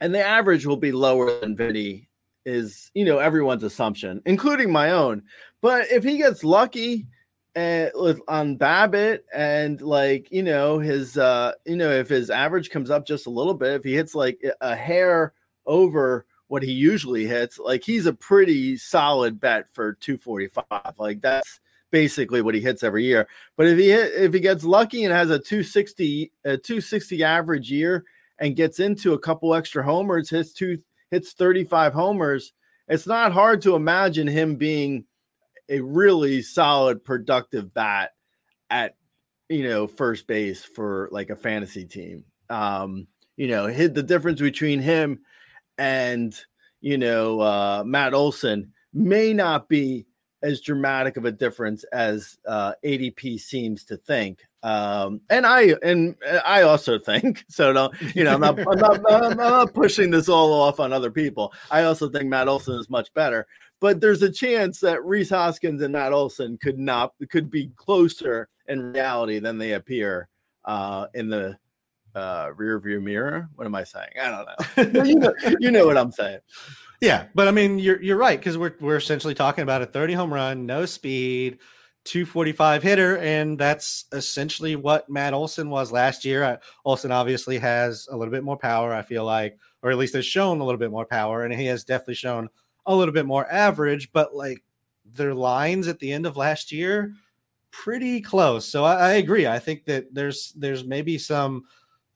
and the average will be lower than Vinny is, you know, everyone's assumption, including my own. But if he gets lucky and uh, on BABIP and like, you know, his uh, you know, if his average comes up just a little bit, if he hits like a hair over what he usually hits, like he's a pretty solid bet for 245. Like that's basically what he hits every year. But if he hit, if he gets lucky and has a 260 a 260 average year and gets into a couple extra homers, hits two hits 35 homers, it's not hard to imagine him being a really solid productive bat at you know first base for like a fantasy team. Um, you know, hit the difference between him and you know uh, Matt Olson may not be as dramatic of a difference as uh, ADP seems to think. Um, and I and I also think so. Don't you know? I'm not, I'm not, I'm not pushing this all off on other people. I also think Matt Olson is much better, but there's a chance that Rhys Hoskins and Matt Olson could not could be closer in reality than they appear uh, in the uh, rear view mirror. What am I saying? I don't know. you know. You know what I'm saying. Yeah, but I mean, you're you're right because we're we're essentially talking about a 30 home run, no speed, 245 hitter, and that's essentially what Matt Olson was last year. Olson obviously has a little bit more power, I feel like, or at least has shown a little bit more power, and he has definitely shown a little bit more average. But like their lines at the end of last year, pretty close. So I, I agree. I think that there's there's maybe some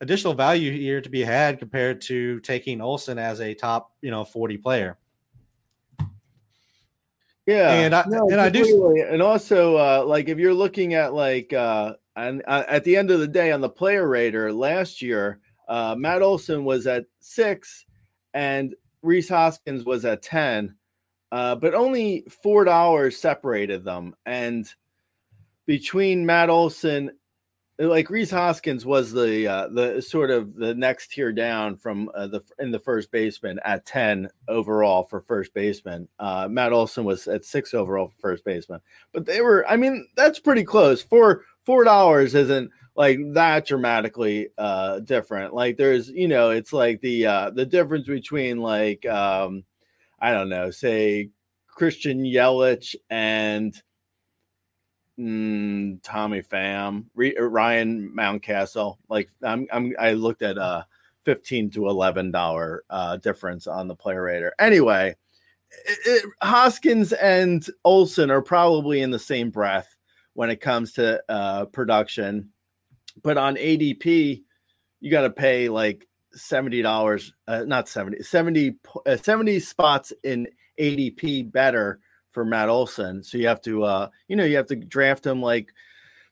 additional value here to be had compared to taking Olson as a top, you know, 40 player. Yeah, and I no, and I do, and also uh, like if you're looking at like uh, and uh, at the end of the day on the player rater last year, uh, Matt Olson was at six, and Rhys Hoskins was at ten, uh, but only four dollars separated them, and between Matt Olson like Rhys Hoskins was the uh, the sort of the next tier down from uh, the in the first baseman at ten overall for first baseman. Uh, Matt Olson was at six overall for first baseman, but they were. I mean, that's pretty close. For four dollars isn't like that dramatically uh, different. Like there's you know it's like the uh, the difference between like um, I don't know, say Christian Yelich and mm, Tommy Pham, uh, Ryan Mountcastle. Like I'm, I'm, I looked at a fifteen to eleven dollar uh, difference on the player rater. Anyway, it, it, Hoskins and Olson are probably in the same breath when it comes to uh, production, but on ADP, you got to pay like seventy dollars, uh, not 70, 70, uh, 70 spots in ADP better for Matt Olson. So you have to, uh, you know, you have to draft him like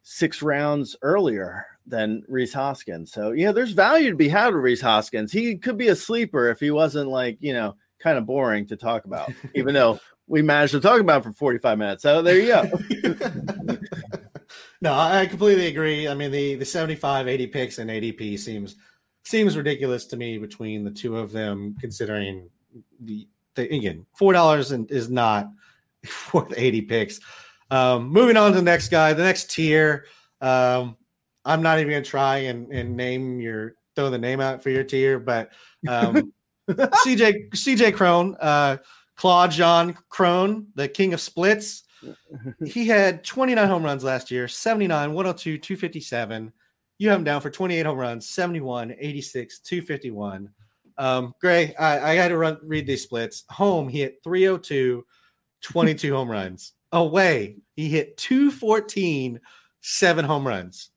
six rounds earlier than Rhys Hoskins. So yeah, there's value to be had with Rhys Hoskins. He could be a sleeper if he wasn't like, you know, kind of boring to talk about, even though we managed to talk about for 45 minutes. So there you go. no, I completely agree. I mean, the the 75, 80 picks and ADP seems seems ridiculous to me between the two of them, considering the, the again four dollars and is not worth eighty picks. Um, moving on to the next guy, the next tier. Um, I'm not even gonna try and, and name your throw the name out for your tier, but um, CJ CJ Cron, uh, Claude John Cron, the king of splits. He had 29 home runs last year, 79, 102, 257. You have him down for 28 home runs, 71, 86, 251. Um, Grey, I, I got to run read these splits. Home, he hit 302, 22 home runs. Away, he hit 214, seven home runs.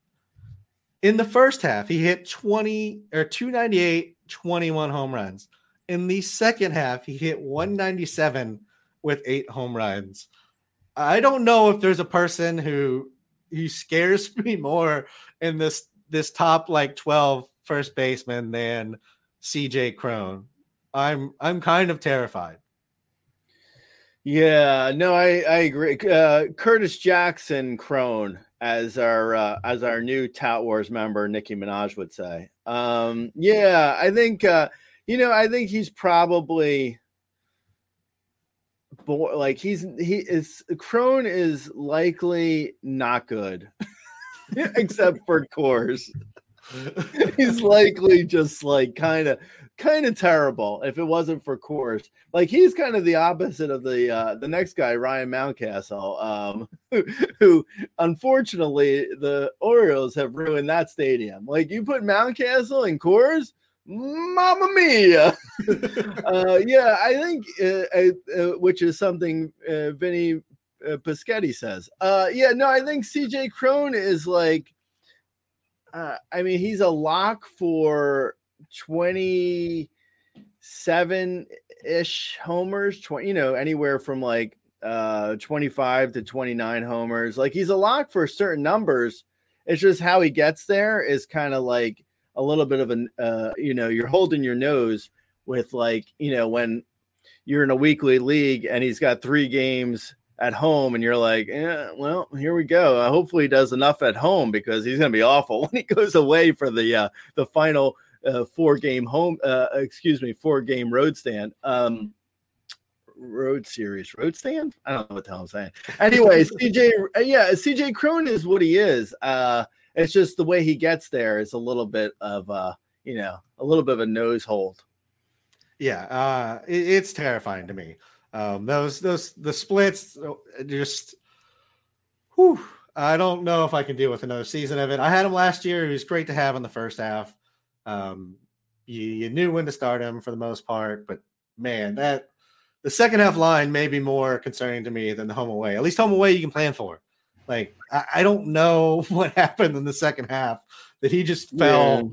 In the first half, he hit 20 or 298, 21 home runs. In the second half, he hit 197 with eight home runs. I don't know if there's a person who he scares me more in this this top like 12 first baseman than CJ Cron. I'm I'm kind of terrified. Yeah, no, I I agree. Uh, Curtis Jackson Cron as our uh, as our new Tout Wars member, Nicki Minaj would say. Um, yeah, I think uh, you know, I think he's probably boy, like he's he is Cron is likely not good, except for Coors. he's likely just like kind of kind of terrible if it wasn't for Coors. Like he's kind of the opposite of the uh the next guy, Ryan Mountcastle, um, who, who unfortunately the Orioles have ruined that stadium. Like you put Mountcastle in Coors, Mamma mia! uh, yeah, I think, uh, uh, which is something uh, Vinny uh, Paschetti says. Uh, yeah, no, I think CJ Cron is like, uh, I mean, he's a lock for 27 ish homers, 20, you know, anywhere from like uh 25 to 29 homers. Like he's a lock for certain numbers. It's just how he gets there is kind of like a little bit of an uh, you know you're holding your nose with like you know when you're in a weekly league and he's got three games at home and you're like yeah, well here we go uh, hopefully he does enough at home because he's going to be awful when he goes away for the uh, the final uh, four game home uh, excuse me four game road stand um road series road stand? I don't know what the hell i'm saying. Anyway cj uh, yeah cj Cron is what he is. Uh it's just the way he gets there is a little bit of uh you know a little bit of a nose hold. Yeah uh it, it's terrifying to me. Um those those the splits uh, just whew, i don't know if i can deal with another season of it. I had him last year. He was great to have in the first half um you, you knew when to start him for the most part but man that the second half line may be more concerning to me than the home away at least home away you can plan for like I, I don't know what happened in the second half that he just fell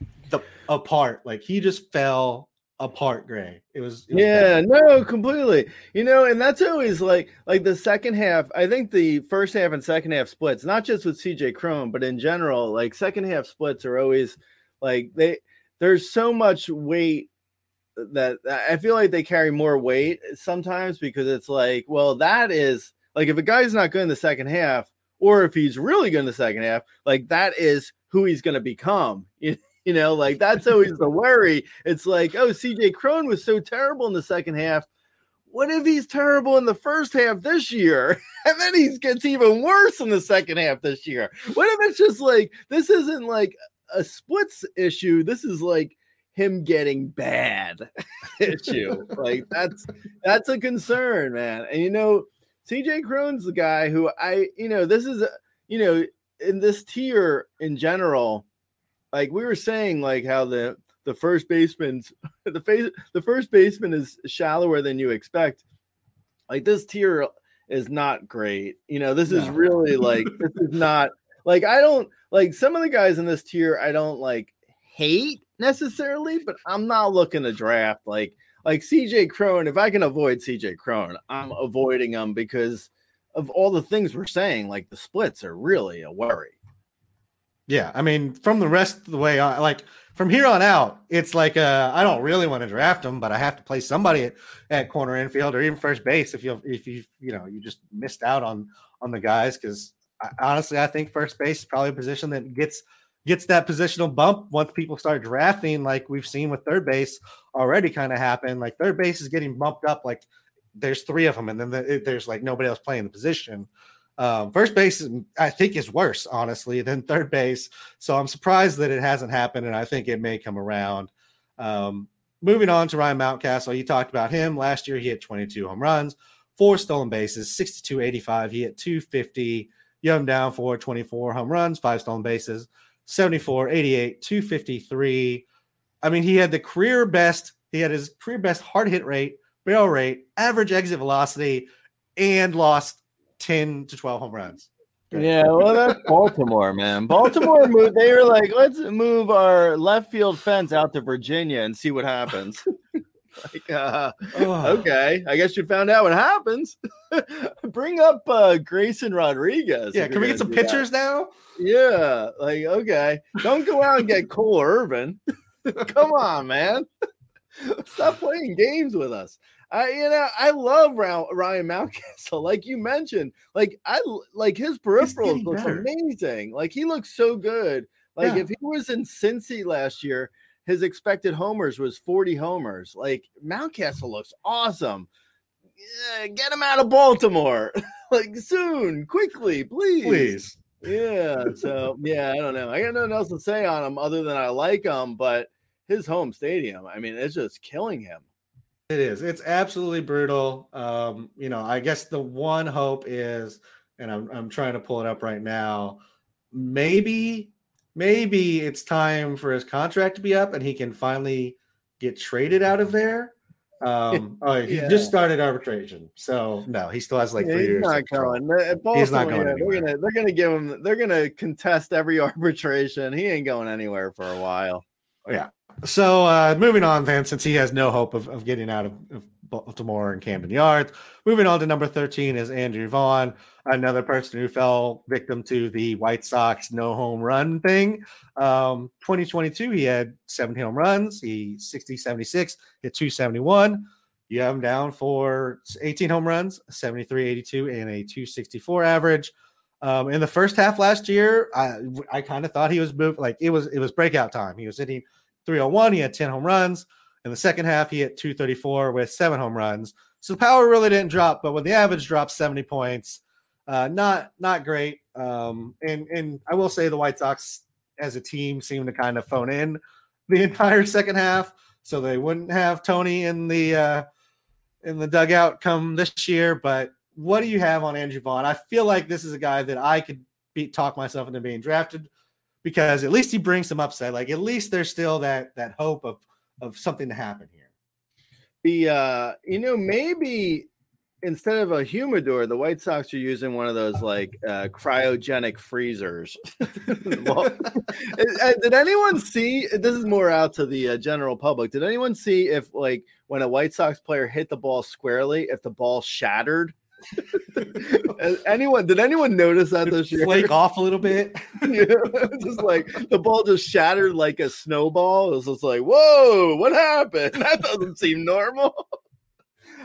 yeah. the apart. Like he just fell apart Grey it was, it was yeah bad. no completely you know and that's always like like the second half i think the first half and second half splits not just with cj Cron but in general like second half splits are always like they there's so much weight that i feel like they carry more weight sometimes because it's like well that is like if a guy's not good in the second half, or if he's really good in the second half, like that is who he's going to become. You, know, like that's always the worry. It's like, oh, CJ Cron was so terrible in the second half. What if he's terrible in the first half this year? And then he gets even worse in the second half this year. What if it's just like this isn't like a splits issue? This is like him getting bad issue. like that's that's a concern, man. And you know, CJ Cron's the guy who I, you know, this is, you know, in this tier in general, like we were saying, like how the the first baseman's the face the first baseman is shallower than you expect. Like this tier is not great. You know, this no. is really like this is not like I don't like some of the guys in this tier I don't like hate necessarily, but I'm not looking to draft like like CJ Cron, if I can avoid CJ Cron, I'm avoiding him because of all the things we're saying. Like the splits are really a worry. Yeah, I mean, from the rest of the way on, like from here on out, it's like uh, I don't really want to draft him, but I have to play somebody at, at corner infield or even first base if you if you you know you just missed out on on the guys because honestly, I think first base is probably a position that gets gets that positional bump once people start drafting, like we've seen with third base already kind of happen. Like third base is getting bumped up, like there's three of them, and then the, there's like nobody else playing the position. Um, first base, I think, is worse, honestly, than third base. So I'm surprised that it hasn't happened, and I think it may come around. Um, moving on to Ryan Mountcastle, you talked about him last year. He had 22 home runs, four stolen bases, 62 85. He hit 250. You have him down for 24 home runs, five stolen bases, 74 88, 253. I mean, he had the career best, he had his career best hard hit rate, barrel rate, average exit velocity, and lost 10 to 12 home runs. Yeah, well, that's Baltimore, man. Baltimore moved. They were like, let's move our left field fence out to Virginia and see what happens. like, uh, okay, I guess you found out what happens. Bring up uh, Grayson Rodriguez. Yeah, can we get some pictures that. now? Yeah, like okay. Don't go out and get Cole Irvin. Come on, man. Stop playing games with us. I you know I love Ryan Mountcastle, like you mentioned. Like I like his peripherals look amazing. Like he looks so good. Like yeah. if he was in Cincy last year, his expected homers was 40 homers. Like Mountcastle looks awesome. Yeah, get him out of Baltimore. like soon, quickly, please. Please. Yeah. So yeah, I don't know. I got nothing else to say on him other than I like him, but his home stadium, I mean, it's just killing him. It is. It's absolutely brutal. Um, you know, I guess the one hope is, and I'm I'm trying to pull it up right now. Maybe, maybe it's time for his contract to be up, and he can finally get traded out of there. Um, oh, he yeah. just started arbitration, so no, he still has like three he's years. Not going. he's not going. Yeah, they're gonna they're gonna give him. They're gonna contest every arbitration. He ain't going anywhere for a while. Yeah, so uh, moving on then, since he has no hope of, of getting out of, of, Baltimore and Camden Yards. Moving on to number 13 is Andrew Vaughn, another person who fell victim to the White Sox no home run thing. Um, 2022, he had 17 home runs. He 60, 76, hit 271. You have him down for 18 home runs, 73, 82, and a 264 average. Um, in the first half last year, I I kind of thought he was moved like it was it was breakout time. He was hitting 301. He had 10 home runs. In the second half, he hit 234 with seven home runs. So the power really didn't drop, but when the average dropped 70 points, uh, not not great. Um, and and I will say the White Sox as a team seemed to kind of phone in the entire second half, so they wouldn't have Tony in the uh, in the dugout come this year. But what do you have on Andrew Vaughn? I feel like this is a guy that I could be, talk myself into being drafted because at least he brings some upside. Like at least there's still that that hope of of something to happen here. The uh, you know, maybe instead of a humidor, the White Sox are using one of those like uh, cryogenic freezers. well, did anyone see? This is more out to the uh, general public. Did anyone see if like when a White Sox player hit the ball squarely, if the ball shattered? anyone did anyone notice that this year? Flake off a little bit. yeah, just like the ball just shattered like a snowball. It was just like, whoa, what happened? That doesn't seem normal.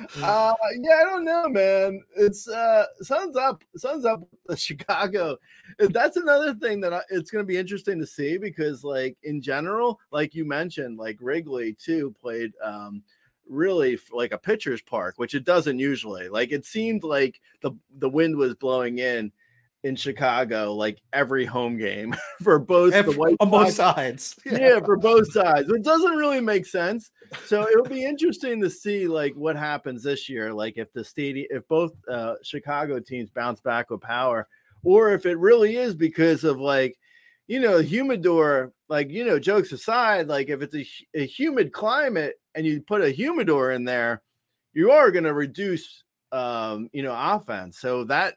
Uh, yeah, I don't know, man. It's uh, sun's up, sun's up. Chicago. That's another thing that I, it's going to be interesting to see because, like in general, like you mentioned, like Wrigley too played um really like a pitcher's park, which it doesn't usually. Like it seemed like the the wind was blowing in in Chicago like every home game for both every, the White on both sides. Yeah. yeah, for both sides. It doesn't really make sense. So it'll be interesting to see like what happens this year. Like if the stadium, if both uh, Chicago teams bounce back with power, or if it really is because of like you know, humidor, like, you know, jokes aside, like if it's a, a humid climate and you put a humidor in there, you are going to reduce, um, you know, offense. So that,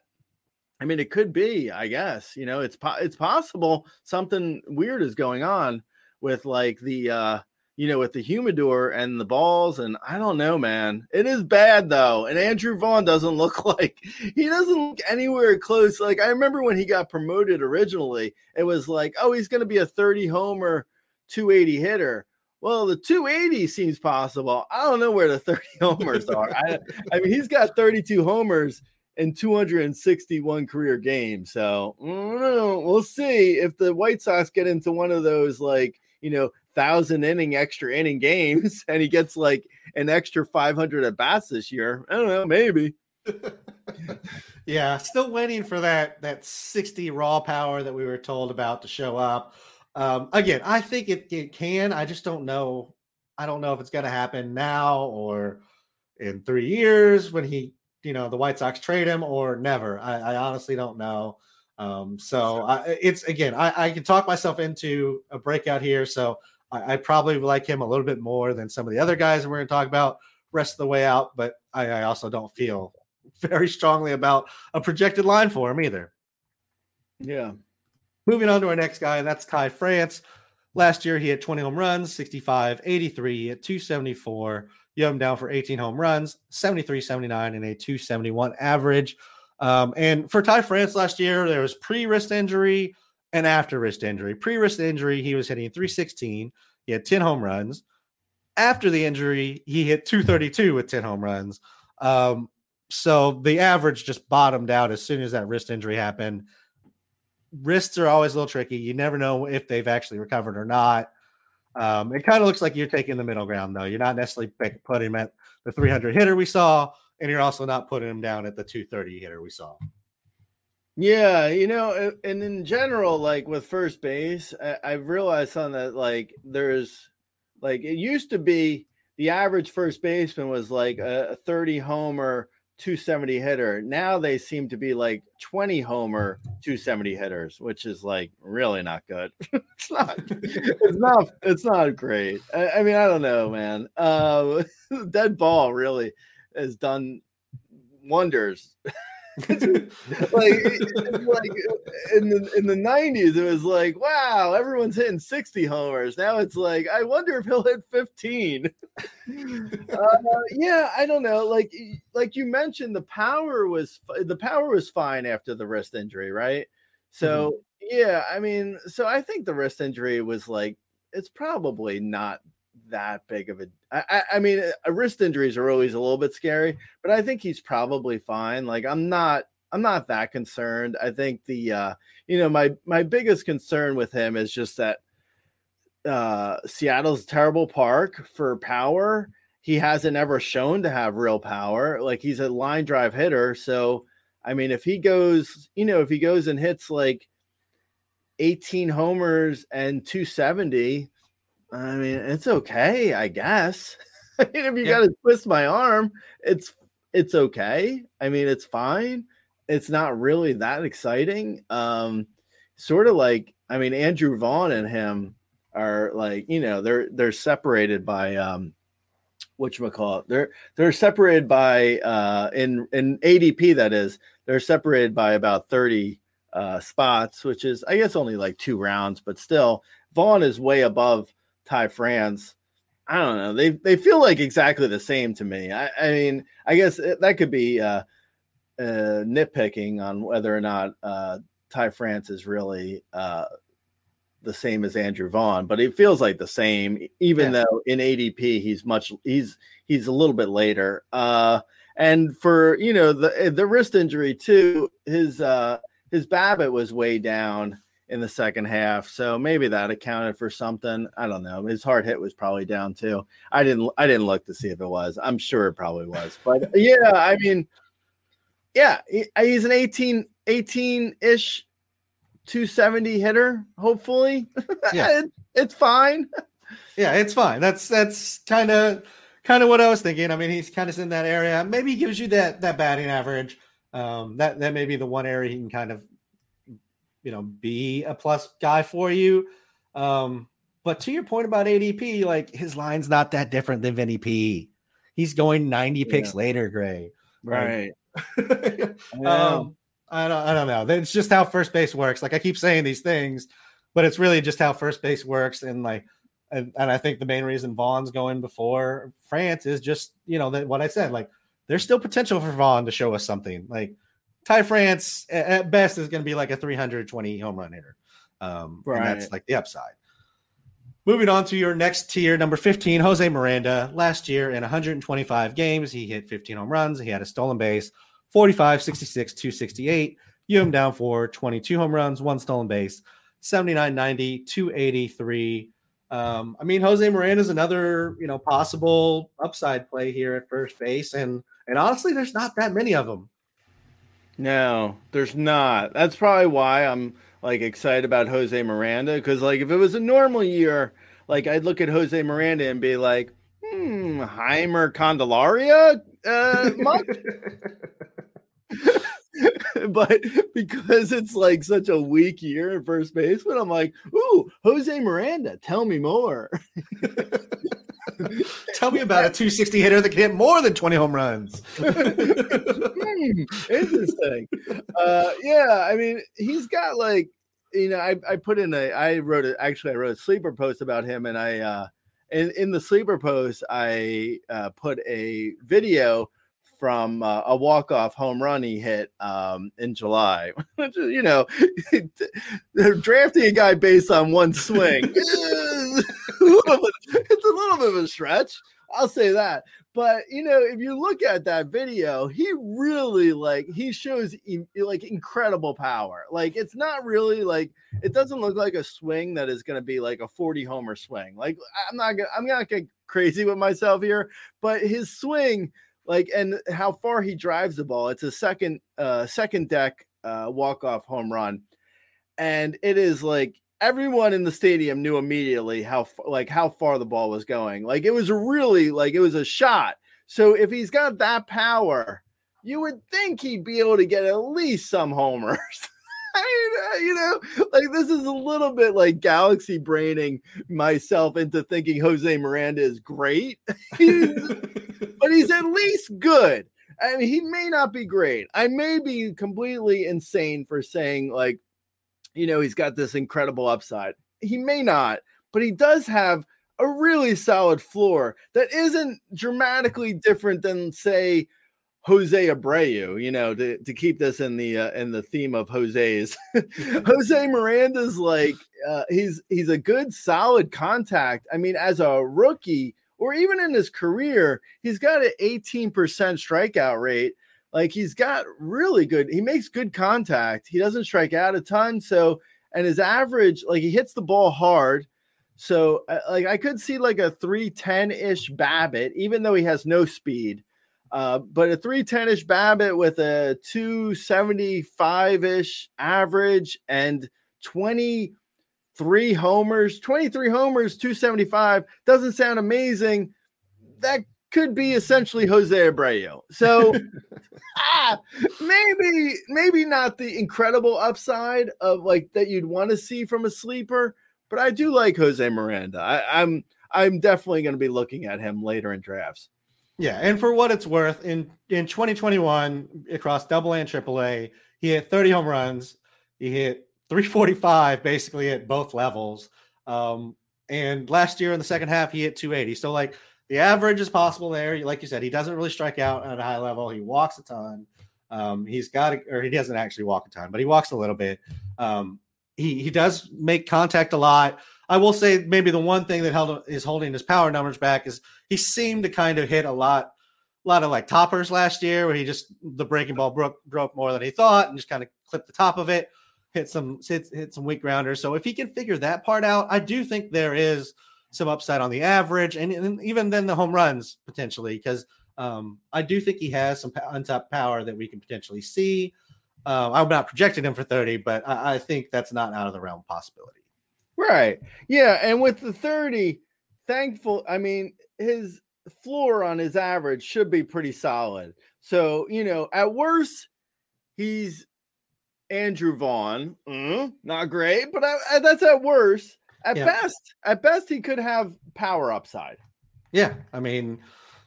I mean, it could be, I guess, you know, it's, po- it's possible something weird is going on with like the, uh, you know, with the humidor and the balls. And I don't know, man. It is bad though. And Andrew Vaughn doesn't look like he doesn't look anywhere close. Like I remember when he got promoted originally, it was like, oh, he's going to be a 30 homer, 280 hitter. Well, the 280 seems possible. I don't know where the 30 homers are. I, I mean, he's got 32 homers in 261 career games. So we'll see if the White Sox get into one of those like you know thousand inning extra inning games and he gets like an extra 500 at bats this year. I don't know, maybe. yeah, still waiting for that that 60 raw power that we were told about to show up. Um, again, I think it, it can. I just don't know. I don't know if it's going to happen now or in three years when he, you know, the White Sox trade him or never. I, I honestly don't know. Um, so I, it's again, I, I can talk myself into a breakout here. So I, I, probably like him a little bit more than some of the other guys that we're going to talk about rest of the way out. But I, I also don't feel very strongly about a projected line for him either. Yeah. Moving on to our next guy, that's Ty France. Last year, he had 20 home runs, 65, 83, at 274. You have him down for 18 home runs, 73, 79, and a 271 average. Um, and for Ty France last year, there was pre wrist injury and after wrist injury. Pre wrist injury, he was hitting 316. He had 10 home runs. After the injury, he hit 232 with 10 home runs. Um, so the average just bottomed out as soon as that wrist injury happened. Wrists are always a little tricky. You never know if they've actually recovered or not. Um, it kind of looks like you're taking the middle ground, though. You're not necessarily putting him at the 300 hitter we saw, and you're also not putting him down at the 230 hitter we saw. Yeah, you know, and in general, like with first base, I, have realized something that like there's like it used to be the average first baseman was like a 30 homer 270 hitter. Now they seem to be like 20 homer 270 hitters, which is like really not good. it's not it's not it's not great. I, I mean, I don't know, man. Uh, dead ball really has done wonders like, like in the in the nineties, it was like, wow, everyone's hitting sixty homers. Now it's like, I wonder if he'll hit fifteen. uh, yeah, I don't know. Like like you mentioned, the power was the power was fine after the wrist injury, right? So mm-hmm. yeah, I mean, so I think the wrist injury was like it's probably not that big of a. I, I mean, uh, wrist injuries are always a little bit scary, but I think he's probably fine. Like I'm not, I'm not that concerned. I think the, uh, you know, my my biggest concern with him is just that uh, Seattle's terrible park for power. He hasn't ever shown to have real power. Like he's a line drive hitter, so I mean, if he goes, you know, if he goes and hits like 18 homers and 270 I mean, it's okay, I guess. I mean, if you yeah. got to twist my arm, it's it's okay. I mean, it's fine. It's not really that exciting. Um, sort of like, I mean, Andrew Vaughn and him are like, you know, they're they're separated by um, what you call it. They're they're separated by uh, in in ADP that is they're separated by about thirty uh, spots, which is I guess only like two rounds, but still Vaughn is way above Ty France. I don't know. They they feel like exactly the same to me. I, I mean, I guess that could be uh, uh, nitpicking on whether or not uh, Ty France is really uh, the same as Andrew Vaughn, but it feels like the same, even yeah. though in ADP he's much he's he's a little bit later. Uh, and for you know the the wrist injury too, his uh, his BABIP was way down in the second half. So maybe that accounted for something. I don't know. His hard hit was probably down too. I didn't I didn't look to see if it was. I'm sure it probably was. But yeah, I mean yeah, he, he's an 18 18-ish 270 hitter, hopefully. Yeah. it, it's fine. Yeah, it's fine. That's that's kind of kind of what I was thinking. I mean, he's kind of in that area. Maybe he gives you that that batting average. Um, that that may be the one area he can kind of you know be a plus guy for you. Um, but to your point about ADP, like his line's not that different than Vinny P. He's going 90 yeah. picks later, Grey. Right. um, I don't I don't know. It's just how first base works. Like I keep saying these things, but it's really just how first base works. And like and, and I think the main reason Vaughn's going before France is just, you know, that what I said, like there's still potential for Vaughn to show us something. Like Ty France at best is going to be like a 320 home run hitter. Um, right. And that's like the upside. Moving on to your next tier, number 15, Jose Miranda. Last year in 125 games, he hit 15 home runs. He had a stolen base, 45, 66, 268. You him down for 22 home runs, one stolen base, 79, 90, 283. Um, I mean, Jose Miranda is another, you know, possible upside play here at first base, and and honestly, there's not that many of them. No, there's not. That's probably why I'm like excited about Jose Miranda because, like, if it was a normal year, like I'd look at Jose Miranda and be like, hmm, Jeimer Candelaria, uh, much? but because it's like such a weak year at first baseman, I'm like, ooh, Jose Miranda, tell me more. tell me about a 260 hitter that can hit more than 20 home runs. hmm, interesting. Uh, yeah, I mean, he's got like, you know, I, I put in a, I wrote it, actually, I wrote a sleeper post about him, and I, uh, in, in the sleeper post, I uh, put a video from uh, a walk-off home run he hit um, in July. you know, they're drafting a guy based on one swing. Little bit of a stretch. I'll say that. But you know, if you look at that video, he really like he shows like incredible power. Like it's not really like it doesn't look like a swing that is going to be like a 40 homer swing. Like I'm not gonna I'm not getting crazy with myself here, but his swing like and how far he drives the ball. It's a second uh second deck uh walk off home run. And it is like everyone in the stadium knew immediately how like how far the ball was going. Like it was really like it was a shot. So if he's got that power, you would think he'd be able to get at least some homers. I mean, uh, you know, like this is a little bit like galaxy braining myself into thinking Jose Miranda is great. but he's at least good. I mean, he may not be great. I may be completely insane for saying, like, you know, he's got this incredible upside. He may not, but he does have a really solid floor that isn't dramatically different than, say, Jose Abreu, you know, to, to keep this in the uh, in the theme of Jose's. Jose Miranda's like uh, he's he's a good solid contact. I mean, as a rookie, or even in his career, he's got an 18% strikeout rate. Like he's got really good, he makes good contact. He doesn't strike out a ton. So, and his average, like he hits the ball hard. So, uh, like I could see like a 310 ish BABIP, even though he has no speed. Uh, but a 310 ish BABIP with a 275 ish average and 23 homers, 23 homers, 275 doesn't sound amazing. That could be essentially Jose Abreu. So ah, maybe maybe not the incredible upside of like that you'd want to see from a sleeper, but I do like Jose Miranda. I, I'm I'm definitely going to be looking at him later in drafts. Yeah, and for what it's worth, in in 2021 across Double A and Triple A, he hit 30 home runs. He hit 345 basically at both levels. Um, and last year in the second half, he hit 280. So, like, the average is possible there. Like you said, he doesn't really strike out at a high level. He walks a ton. Um, he's got, a, or he doesn't actually walk a ton, but he walks a little bit. Um, he he does make contact a lot. I will say maybe the one thing that held is holding his power numbers back is he seemed to kind of hit a lot, a lot of like toppers last year where he just the breaking ball broke broke more than he thought and just kind of clipped the top of it hit some hit, hit some weak grounders. So if he can figure that part out, I do think there is some upside on the average and, and even then the home runs potentially because um, I do think he has some untapped power that we can potentially see. Uh, I'm not projecting him for 30, but I, I think that's not out of the realm of possibility. Right. Yeah. And with the 30, thankful, I mean, his floor on his average should be pretty solid. So, you know, at worst, he's Andrew Vaughn. Mm, not great, but I, I, that's at worst. At yeah. best, at best, he could have power upside. Yeah, I mean,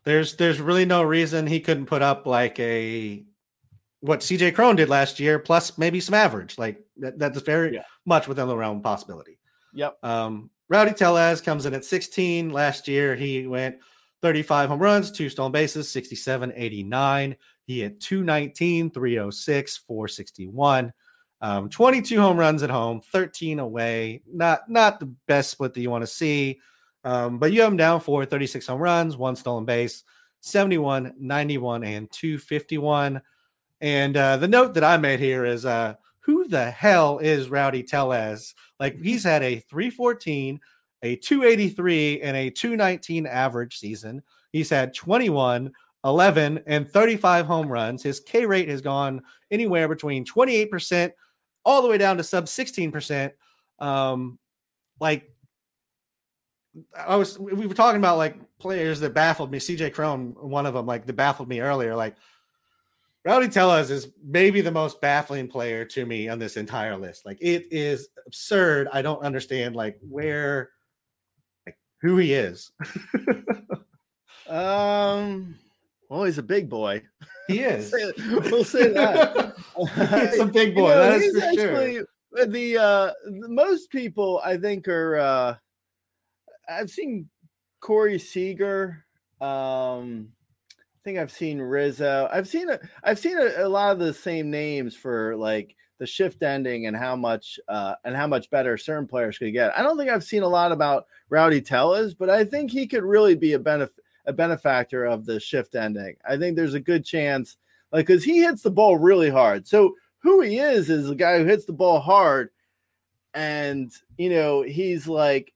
there's there's really no reason he couldn't put up like a what CJ Cron did last year, plus maybe some average. Like that, that's very yeah. much within the realm of possibility. Yep. Um, Rowdy Tellez comes in at 16. Last year, he went 35 home runs, two stolen bases, 67, 89. He hit 219, 306, 461. Um, 22 home runs at home, 13 away. Not not the best split that you want to see. Um, but you have him down for 36 home runs, one stolen base, 71, 91, and 251. And uh, the note that I made here is uh, who the hell is Rowdy Tellez? Like he's had a 314, a 283, and a 219 average season. He's had 21, 11, and 35 home runs. His K rate has gone anywhere between 28% all the way down to sub 16%. Um, like I was, we were talking about like players that baffled me. CJ Cron, one of them, like that baffled me earlier. Like Rowdy Tellez is maybe the most baffling player to me on this entire list. Like it is absurd. I don't understand like where, like who he is. um, well, he's a big boy. He is. we'll say that. he's a big boy. You know, that is for actually, sure. The uh, most people I think are. uh I've seen Corey Seager. Um, I think I've seen Rizzo. I've seen a, I've seen a, a, lot of the same names for like the shift ending and how much uh, and how much better certain players could get. I don't think I've seen a lot about Rowdy Tellez, but I think he could really be a benefit a benefactor of the shift ending. I think there's a good chance, like, because he hits the ball really hard. So who he is is a guy who hits the ball hard, and you know he's like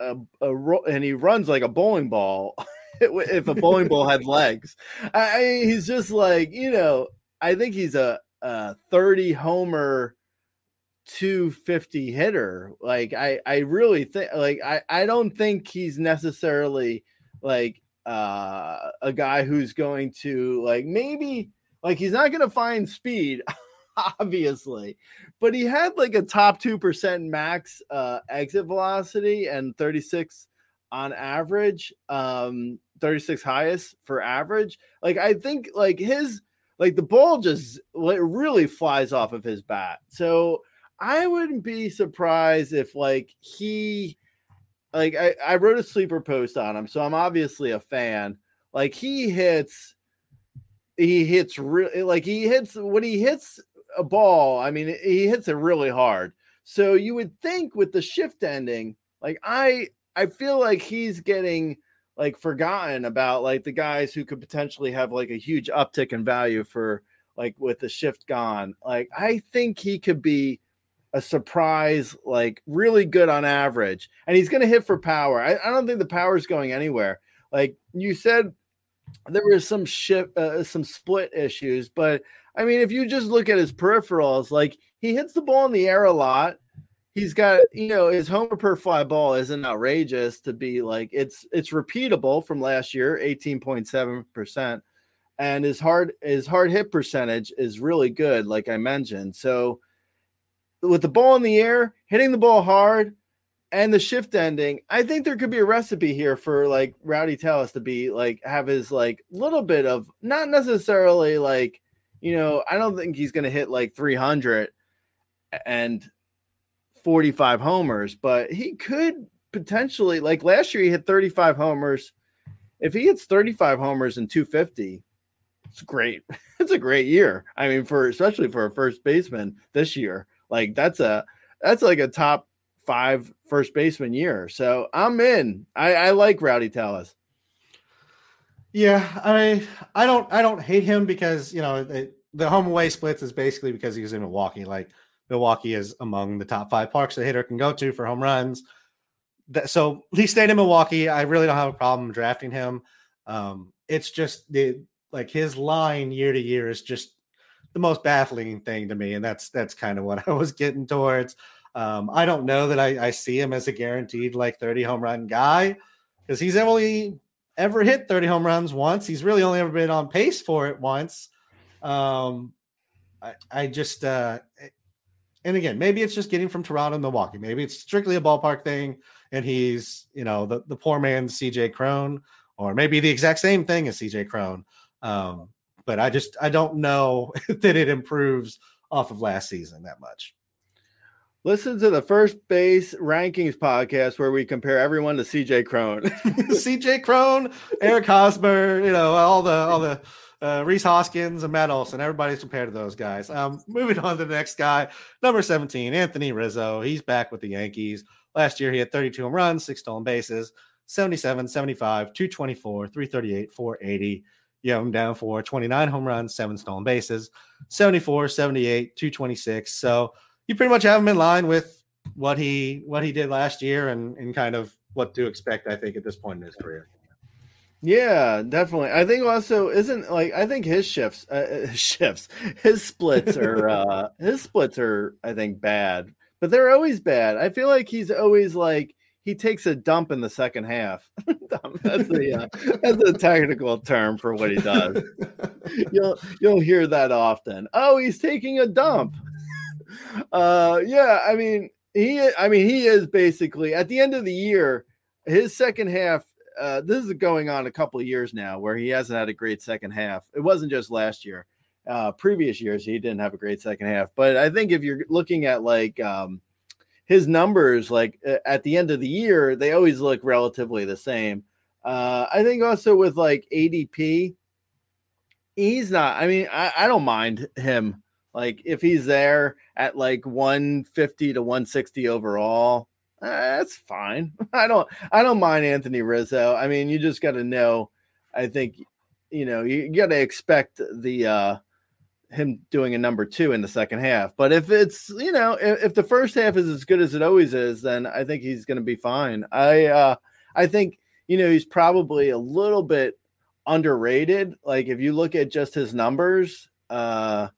a, a and he runs like a bowling ball. if a bowling ball had legs, I, I, he's just like you know. I think he's a, a thirty homer. 250 hitter like i i really think like i i don't think he's necessarily like uh a guy who's going to like maybe like he's not going to find speed obviously. But he had like a top 2% max uh, exit velocity and 36 on average, um, 36 highest for average. Like, I think like his, like the ball just like, really flies off of his bat. So I wouldn't be surprised if like he, like I, I wrote a sleeper post on him. So I'm obviously a fan. Like he hits, he hits really eh, like he hits when he hits a ball, I mean, he hits it really hard. So you would think with the shift ending, like I I feel like he's getting like forgotten about like the guys who could potentially have like a huge uptick in value for like with the shift gone. Like I think he could be a surprise, like really good on average, and he's going to hit for power. I, I don't think the power is going anywhere. Like you said, there was some shift, uh, some split issues, but I mean, if you just look at his peripherals, like he hits the ball in the air a lot. He's got, you know, his homer per fly ball isn't outrageous to be like it's it's repeatable from last year, 18.7%. And his hard his hard hit percentage is really good, like I mentioned. So with the ball in the air, hitting the ball hard, and the shift ending, I think there could be a recipe here for like Rowdy Tellez to be like have his like little bit of not necessarily like you know, I don't think he's to hit like 300 and 45 homers, but he could potentially, like last year, he hit 35 homers. If he hits 35 homers and 250, it's great. it's a great year. I mean, for especially for a first baseman this year, like that's a that's like a top five first baseman year. So I'm in. I, I like Rowdy Tellez. Yeah, I I don't I don't hate him because you know it, the home away splits is basically because he's in Milwaukee. Like Milwaukee is among the top five parks the hitter can go to for home runs. That, so he stayed in Milwaukee. I really don't have a problem drafting him. Um, it's just the like his line year to year is just the most baffling thing to me, and that's that's kind of what I was getting towards. Um, I don't know that I, I see him as a guaranteed like 30 home run guy because he's only ever hit 30 home runs once. He's really only ever been on pace for it once. Um, I, I just, uh, and again, maybe it's just getting from Toronto to Milwaukee. Maybe it's strictly a ballpark thing, and he's, you know, the, the poor man's CJ Cron, or maybe the exact same thing as CJ Cron. Um, but I just, I don't know that it improves off of last season that much. Listen to the first base rankings podcast where we compare everyone to CJ Cron, CJ Cron, Eric Hosmer, you know, all the all the uh, Rhys Hoskins and Matt Olson. Everybody's compared to those guys. Um, moving on to the next guy, number 17, Anthony Rizzo. He's back with the Yankees. Last year, he had 32 home runs, six stolen bases, 77, 75, 224, 338, 480. You have him down for 29 home runs, seven stolen bases, 74, 78, 226. So you pretty much have him in line with what he what he did last year and and kind of what to expect, I think, at this point in his career. Yeah, definitely. I think also isn't like I think his shifts uh, uh shifts his splits are uh his splits are I think bad, but they're always bad. I feel like he's always like he takes a dump in the second half. that's the uh, that's a technical term for what he does. you'll you'll hear that often. Oh, he's taking a dump. uh yeah, I mean he I mean he is basically at the end of the year his second half uh, this is going on a couple of years now where he hasn't had a great second half. It wasn't just last year. Uh, previous years he didn't have a great second half. But I think if you're looking at like um, his numbers, like at the end of the year, they always look relatively the same. Uh, I think also with like ADP, he's not. I mean, I, I don't mind him. Like if he's there at like 150 to 160 overall, uh, that's fine. I don't I don't mind Anthony Rizzo. I mean, you just got to know. I think you know you, got to expect the uh him doing a number two in the second half. But if it's you know if, if the first half is as good as it always is, then I think he's going to be fine. I uh I think you know he's probably a little bit underrated. Like if you look at just his numbers, uh,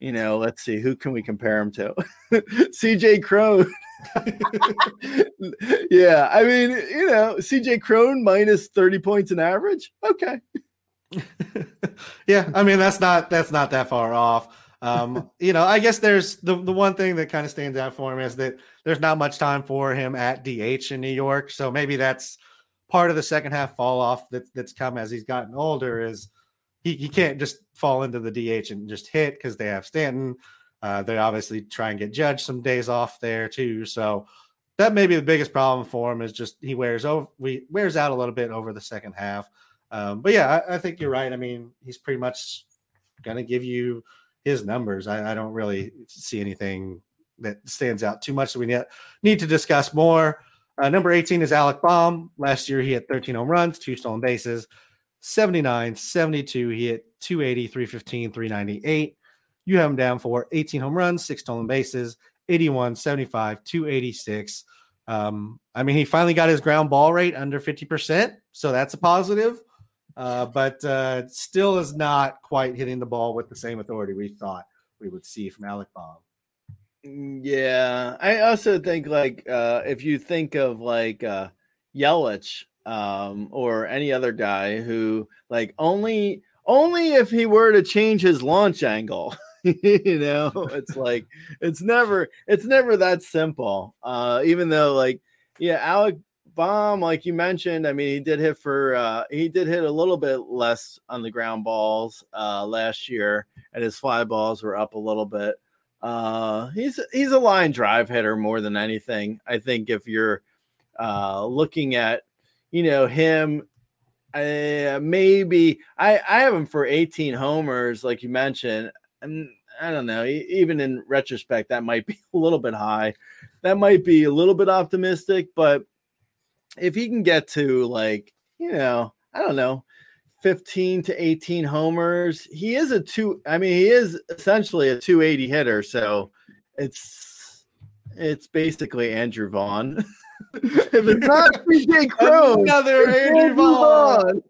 you know, let's see who can we compare him to? CJ Cron yeah, I mean, you know, CJ Cron minus 30 points in average. Okay. yeah, I mean that's not that's not that far off. Um, you know, I guess there's the, the one thing that kind of stands out for him is that there's not much time for him at DH in New York. So maybe that's part of the second half fall off that, that's come as he's gotten older is he, he can't just fall into the DH and just hit because they have Stanton. Uh, they obviously try and get Judge some days off there too. So that may be the biggest problem for him is just he wears over we wears out a little bit over the second half. Um, but yeah, I, I, think you're right. I mean, he's pretty much going to give you his numbers. I, I, don't really see anything that stands out too much that we need, need to discuss more. Uh, number 18 is Alec Bohm. Last year, he had 13 home runs, two stolen bases, 79, 72. He hit 280, 315, 398. You have him down for 18 home runs, six stolen bases, 81, 75, 286. Um, I mean, he finally got his ground ball rate under 50%, so that's a positive. Uh, but uh, still is not quite hitting the ball with the same authority we thought we would see from Alec Bohm. Mm, yeah, I also think like uh, if you think of like uh, Yelich um, or any other guy who like only only if he were to change his launch angle you know it's like it's never it's never that simple uh even though like yeah alec Bohm like you mentioned i mean he did hit for uh he did hit a little bit less on the ground balls uh last year and his fly balls were up a little bit uh he's he's a line drive hitter more than anything i think if you're uh looking at you know him uh, maybe I, I have him for 18 homers, like you mentioned. And I don't know. Even in retrospect, that might be a little bit high. That might be a little bit optimistic, but if he can get to like, you know, I don't know, 15 to 18 homers, he is a two. I mean, he is essentially a 280 hitter. So it's it's basically Andrew Vaughn. if it's not Cron, another Andrew Vaughn.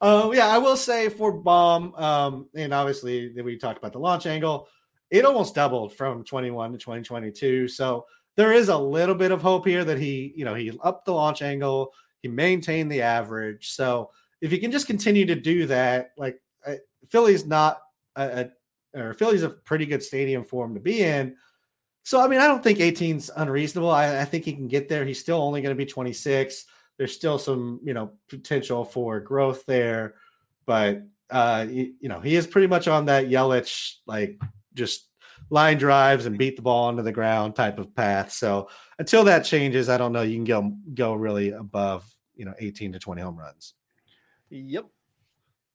Uh, yeah, I will say for Bohm, um, and obviously we talked about the launch angle, it almost doubled from 21 to 2022. So there is a little bit of hope here that he, you know, he upped the launch angle, he maintained the average. So if he can just continue to do that, like uh, Philly's not a, a or Philly's a pretty good stadium for him to be in. So I mean, I don't think 18's unreasonable. I, I think he can get there. He's still only going to be 26 there's still some you know potential for growth there, but uh, you, you know he is pretty much on that Yelich like just line drives and beat the ball into the ground type of path. So until that changes, I don't know you can go go really above you know 18 to 20 home runs. Yep.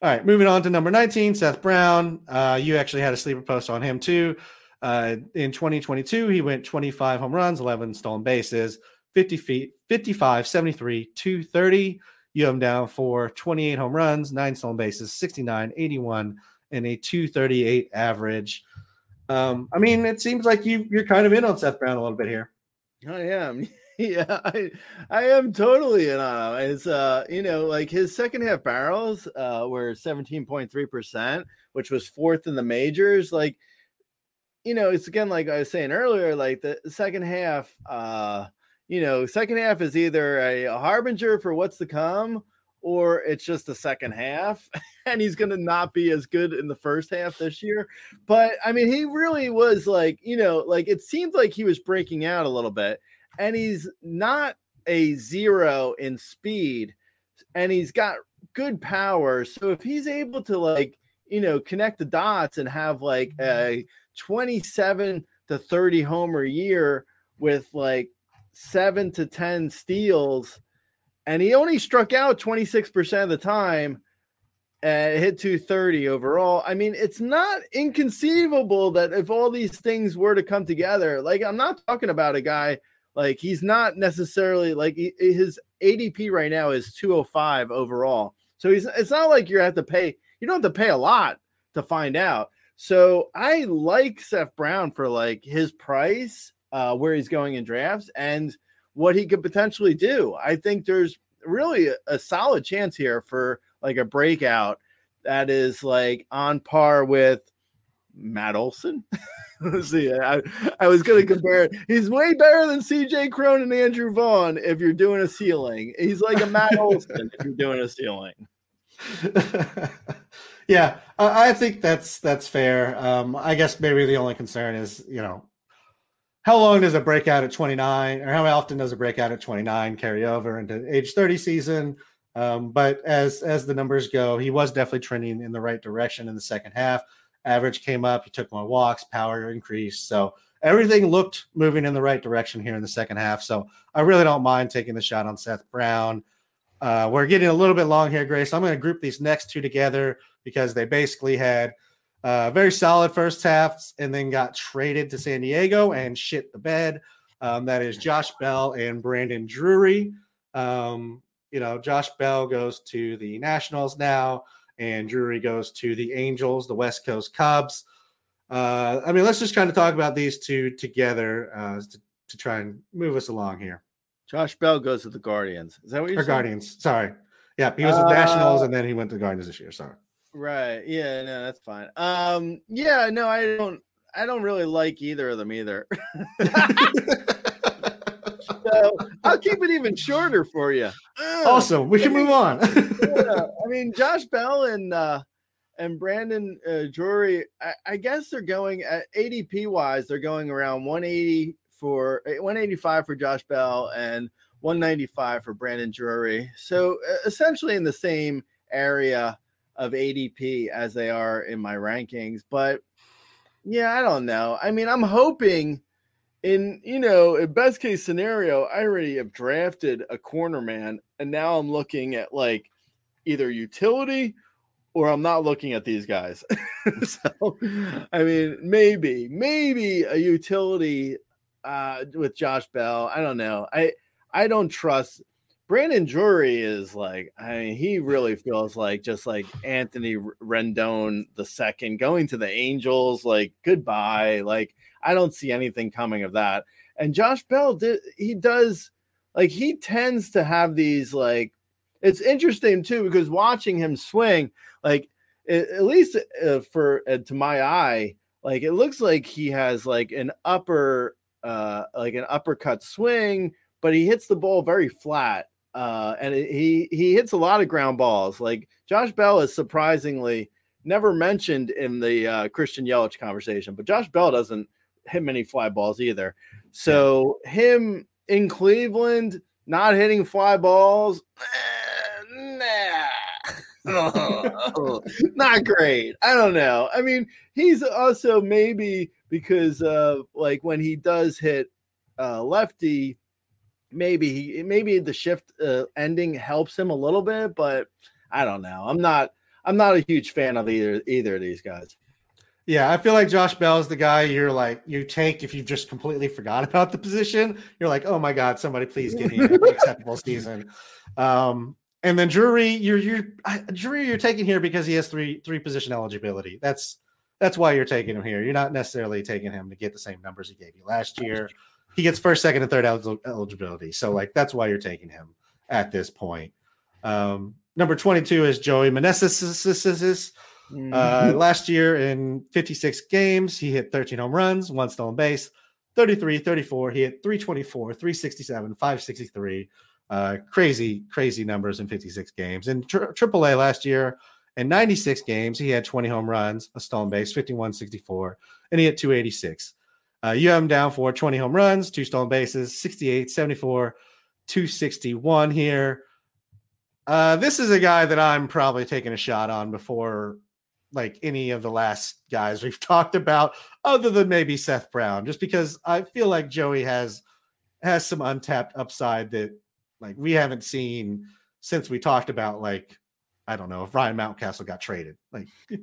All right, moving on to number 19, Seth Brown. Uh, you actually had a sleeper post on him too. Uh, in 2022, he went 25 home runs, 11 stolen bases, 50 feet, 55, 73, 230. you have him down for 28 home runs, nine stolen bases, 69, 81, and a 238 average. Um, I mean, it seems like you you're kind of in on Seth Brown a little bit here. I am. Yeah, I, I am totally in on him. It's uh, you know, like his second half barrels uh were 17.3%, which was fourth in the majors. Like, you know, it's again like I was saying earlier, like the second half, uh, you know, second half is either a, a harbinger for what's to come, or it's just the second half and he's going to not be as good in the first half this year. But I mean, he really was like, you know, like it seemed like he was breaking out a little bit and he's not a zero in speed and he's got good power. So if he's able to like, you know, connect the dots and have like a 27 to 30 homer year with like seven to 10 steals, and he only struck out 26% of the time and hit 230 overall. I mean, it's not inconceivable that if all these things were to come together, like I'm not talking about a guy like he's not necessarily like his ADP right now is 205 overall. So he's it's not like you have to pay you don't have to pay a lot to find out. So I like Seth Brown for like his price, uh, where he's going in drafts and what he could potentially do. I think there's really a, a solid chance here for like a breakout that is like on par with Matt Olson. Let's see, I, I was going to compare it. He's way better than CJ Cron and Andrew Vaughn if you're doing a ceiling. He's like a Matt Olson if you're doing a ceiling. yeah, I think that's that's fair. Um, I guess maybe the only concern is you know how long does a breakout at 29 or how often does a breakout at 29 carry over into age 30 season um, but as as the numbers go he was definitely trending in the right direction in the second half. Average came up he took more walks power increased. So everything looked moving in the right direction here in the second half. So i really don't mind taking the shot on seth brown. Uh, we're getting a little bit long here grace. So i'm going to group these next two together because they basically had uh, very solid first halves, and then got traded to San Diego and shit the bed. Um, that is Josh Bell and Brandon Drury. Um, you know, Josh Bell goes to the Nationals now, and Drury goes to the Angels, the West Coast Cubs. Uh, I mean, let's just kind of talk about these two together uh, to, to try and move us along here. Josh Bell goes to the Guardians. Is that what you're or saying? Guardians? Sorry. Yeah, he was uh, Nationals, and then he went to the Guardians this year. Sorry. Right. Yeah, no, that's fine. Um, yeah, no, I don't I don't really like either of them either. so I'll keep it even shorter for you. Awesome. We can move on. yeah, I mean, Josh Bell and uh and Brandon uh, Drury, I, I guess they're going at ADP wise, they're going around 180 for eh, 185 for Josh Bell and 195 for Brandon Drury. So uh, essentially in the same area of ADP as they are in my rankings. But yeah, I don't know. I mean, I'm hoping in, you know, a best case scenario, I already have drafted a corner man and now I'm looking at like either utility or I'm not looking at these guys. so, I mean, maybe, maybe a utility uh, with Josh Bell. I don't know. I I don't trust Brandon Drury is like, I mean, he really feels like just like Anthony Rendon the second going to the Angels. Like, goodbye. Like, I don't see anything coming of that. And Josh Bell did, he does, like, he tends to have these, like, it's interesting too, because watching him swing, like, at least uh, for uh, to my eye, like, it looks like he has like an upper, uh, like an uppercut swing, but he hits the ball very flat uh, and it, he he hits a lot of ground balls. Like Josh Bell is surprisingly never mentioned in the uh, Christian Yelich conversation, but Josh Bell doesn't hit many fly balls either. So him in Cleveland not hitting fly balls, eh, nah. not great. I don't know. I mean, he's also maybe because uh like when he does hit uh lefty maybe he maybe the shift uh, ending helps him a little bit, but I don't know. I'm not I'm not a huge fan of either either of these guys. Yeah, I feel like Josh Bell is the guy you're like you take if you've just completely forgot about the position. You're like, oh my god, somebody please give me an acceptable season. Um, And then Drury, you're you're Drury, you're taking here because he has three three position eligibility. That's that's why you're taking him here. You're not necessarily taking him to get the same numbers he gave you last year. He gets first, second, and third eligibility. So like that's why you're taking him at this point. Um, number 22 is Joey Meneses. Uh, last year in 56 games, he hit 13 home runs, one stolen base, 33, 34. He hit 324, 367, 563. Uh, crazy, crazy numbers in 56 games. In tri- AAA last year, in 96 games, he had 20 home runs, a stolen base, 51, 64, and he hit 286. Uh, you have him down for 20 home runs, two stolen bases, 68, 74, 261 here. Uh, this is a guy that I'm probably taking a shot on before like any of the last guys we've talked about, other than maybe Seth Brown, just because I feel like Joey has has some untapped upside that like we haven't seen since we talked about like I don't know if Ryan Mountcastle got traded. Like,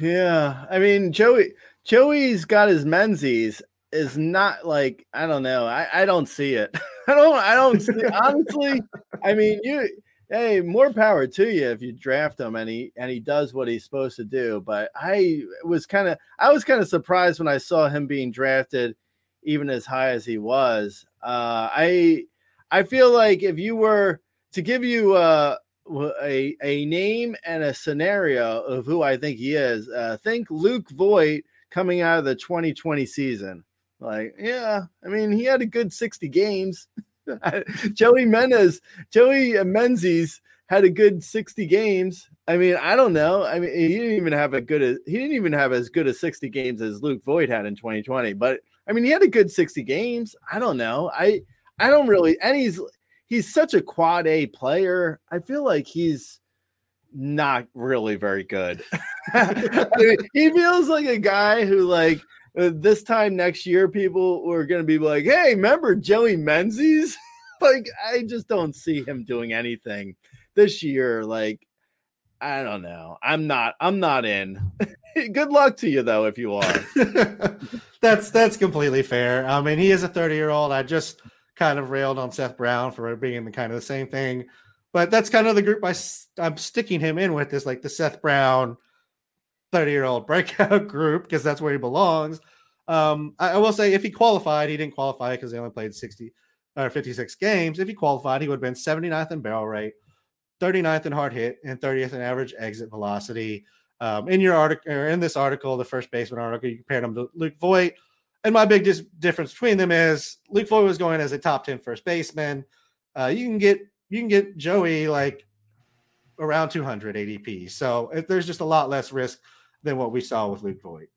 yeah, I mean Joey Joey's got his Menzies is not like I don't know. I I don't see it. I don't I don't see honestly. I mean you hey, more power to you if you draft him and he and he does what he's supposed to do. But I was kind of I was kind of surprised when I saw him being drafted even as high as he was. Uh, I I feel like if you were to give you uh, a a name and a scenario of who I think he is, uh, think Luke Voit coming out of the 2020 season. Like, yeah, I mean, he had a good 60 games. Joey Menez, Joey Menzies had a good 60 games. I mean, I don't know. I mean, he didn't even have a good he didn't even have as good as 60 games as Luke Voit had in 2020, but I mean, he had a good 60 games. I don't know. I I don't really and he's he's such a quad A player. I feel like he's not really very good. I mean, he feels like a guy who like Uh, this time next year, people were going to be like, "Hey, remember Joey Menzies?" like, I just don't see him doing anything this year. Like, I don't know. I'm not. I'm not in. Good luck to you, though, if you are. that's that's completely fair. I mean, he is a 30 year old. I just kind of railed on Seth Brown for being the kind of the same thing, but that's kind of the group I, I'm sticking him in with is like the Seth Brown 30 year old breakout group because that's where he belongs. Um, I, I, will say if he qualified, he didn't qualify because he only played 60 or 56 games. If he qualified, he would have been 79th in barrel rate, 39th in hard hit, and 30th in average exit velocity. Um, in your article or in this article, the first baseman article, you compared him to Luke Voit. And my big dis- difference between them is Luke Voit was going as a top 10 first baseman. Uh, you can get you can get Joey like around 200 ADP. So there's just a lot less risk than what we saw with Luke Voit.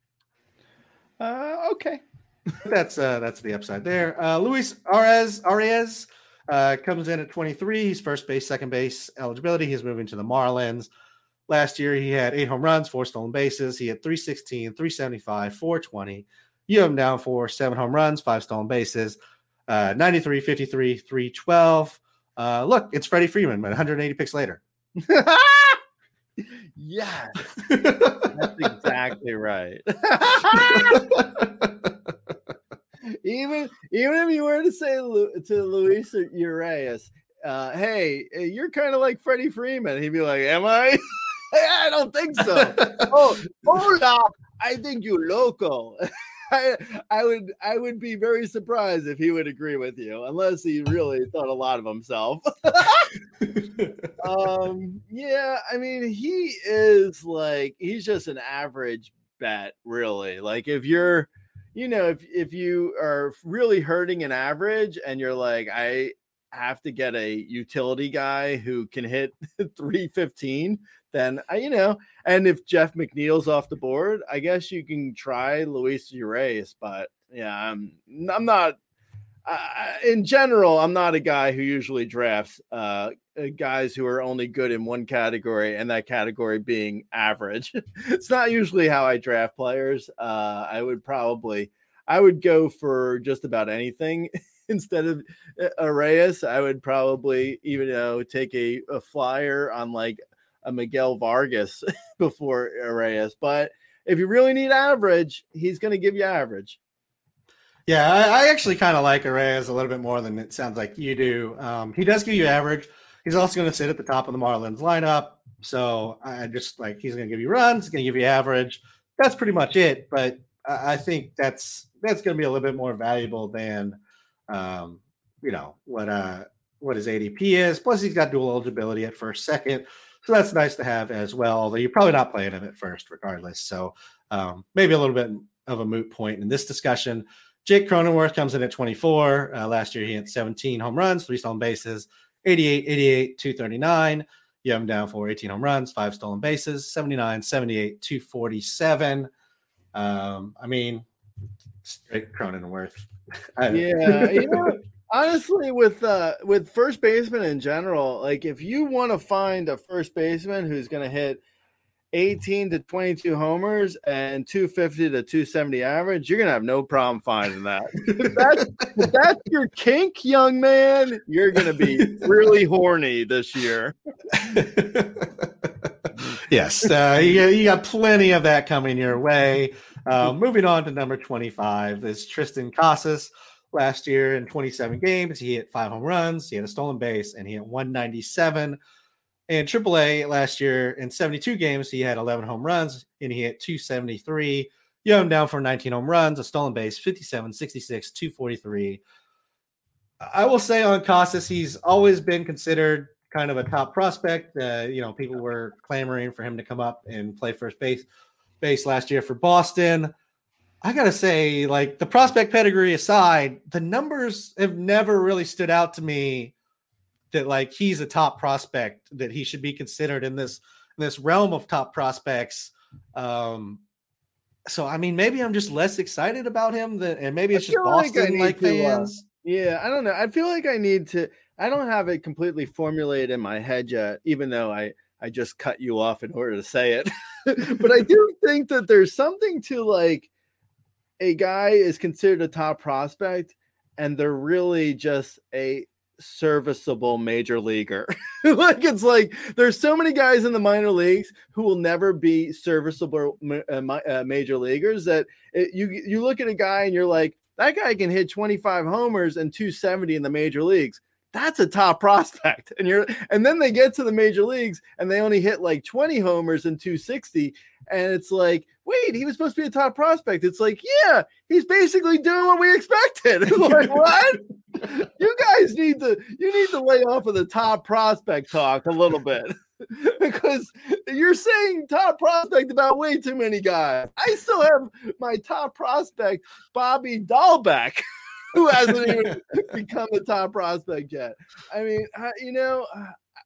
Uh, okay. that's uh, that's the upside there. Uh, Luis Arraez Arraez uh, comes in at 23. He's first base, second base eligibility. He's moving to the Marlins. Last year, he had eight home runs, four stolen bases. He had 316, 375, 420. You have him down for seven home runs, five stolen bases, uh, 93, 53, 312. Uh, look, it's Freddie Freeman, but 180 picks later. Yes, that's exactly right. even even if you were to say to Luis Urias, uh, "Hey, eh, you're kind of like Freddie Freeman," he'd be like, "Am I?" I don't think so. oh, hola! I think you loco. I, I would I would be very surprised if he would agree with you, unless he really thought a lot of himself. um, yeah, I mean, he is like he's just an average bet, really. Like if you're, you know, if if you are really hurting an average and you're like, I have to get a utility guy who can hit 315 then I, you know, and if Jeff McNeil's off the board, I guess you can try Luis Urias. But yeah, I'm I'm not. Uh, in general, I'm not a guy who usually drafts uh, uh, guys who are only good in one category, and that category being average. it's not usually how I draft players. Uh, I would probably, I would go for just about anything instead of Arraez. I would probably even know take a, a flyer on like a Miguel Vargas before Reyes. But if you really need average, he's going to give you average. Yeah, I, I actually kind of like Arraez a little bit more than it sounds like you do. Um, he does give you average. He's also going to sit at the top of the Marlins lineup. So I just like he's going to give you runs, he's going to give you average. That's pretty much it. But I think that's that's going to be a little bit more valuable than, um, you know, what uh what his ADP is. Plus, he's got dual eligibility at first, second. So that's nice to have as well. Although you're probably not playing him at first, regardless. So um, maybe a little bit of a moot point in this discussion. Jake Cronenworth comes in at 24. Uh, last year, he had 17 home runs, three stolen bases, 88, 88, 239. You have him down for 18 home runs, five stolen bases, 79, 78, 247. Um, I mean, straight Cronenworth. yeah, you know, honestly, with uh with first baseman in general, like if you want to find a first baseman who's going to hit 18 to 22 homers and 250 to 270 average, you're gonna have no problem finding that. if, that's, if that's your kink, young man, you're gonna be really horny this year. yes, uh, you, you, got plenty of that coming your way. Uh, moving on to number 25 is Triston Casas. Last year in 27 games, he hit five home runs, he had a stolen base, and he hit 197 in AAA last year, in 72 games, he had 11 home runs and he hit 273. You have him down for 19 home runs, a stolen base, 57, 66, 243. I will say on Casas, he's always been considered kind of a top prospect. Uh, you know, people were clamoring for him to come up and play first base base last year for Boston. I gotta say, like the prospect pedigree aside, the numbers have never really stood out to me that like he's a top prospect that he should be considered in this in this realm of top prospects. Um, so I mean, maybe I'm just less excited about him than, and maybe it's just Boston like, fans. uh, yeah, I don't know. I feel like I need to. I don't have it completely formulated in my head yet, even though I I just cut you off in order to say it. but I do think that there's something to like a guy is considered a top prospect, and they're really just a serviceable major leaguer. like it's like there's so many guys in the minor leagues who will never be serviceable uh, uh, major leaguers that it, you you look at a guy and you're like that guy can hit 25 homers and 270 in the major leagues. That's a top prospect. And you're and then they get to the major leagues and they only hit like 20 homers and 260 and it's like wait, he was supposed to be a top prospect. It's like, yeah, he's basically doing what we expected. like, what? you guys need to you need to lay off of the top prospect talk a little bit. because you're saying top prospect about way too many guys. I still have my top prospect, Bobby Dalbec, who hasn't even become a top prospect yet. I mean, you know,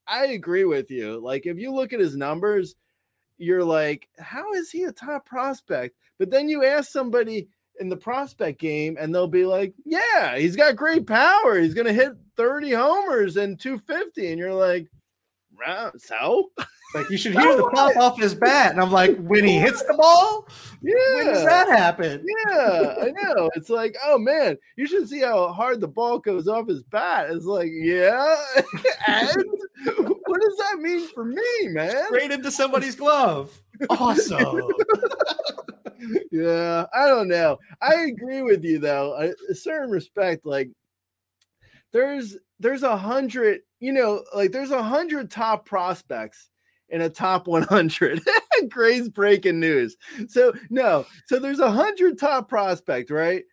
I agree with you. Like, if you look at his numbers, you're like, how is he a top prospect? But then you ask somebody in the prospect game, and they'll be like, yeah, he's got great power. He's going to hit 30 homers and 250. And you're like, so? Like you should hear the pop off his bat, and I'm like, when he hits the ball, yeah, when does that happen? Yeah, I know. It's like, oh man, you should see how hard the ball goes off his bat. It's like, yeah, and what does that mean for me, man? Straight into somebody's glove. Awesome. yeah, I don't know. I agree with you though. A certain respect, like there's there's a hundred, you know, like there's a hundred top prospects in a top 100. Grey's breaking news. So no, so there's a hundred top prospect, right?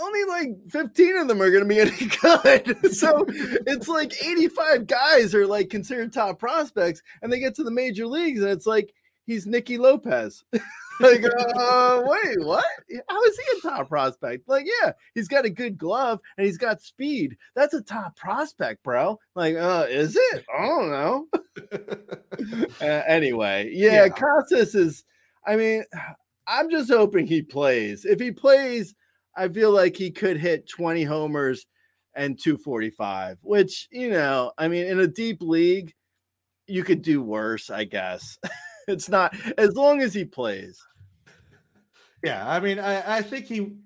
Only like 15 of them are going to be any good. so it's like 85 guys are like considered top prospects, and they get to the major leagues, and it's like he's Nicky Lopez. like, uh, wait, what? How is he a top prospect? Like, yeah, he's got a good glove and he's got speed. That's a top prospect, bro. Like, uh, is it? I don't know. uh, anyway, yeah, yeah, Casas is. I mean, I'm just hoping he plays. If he plays, I feel like he could hit 20 homers and 245, which you know, I mean, in a deep league, you could do worse, I guess. it's not as long as he plays. Yeah, I mean, I, I think he,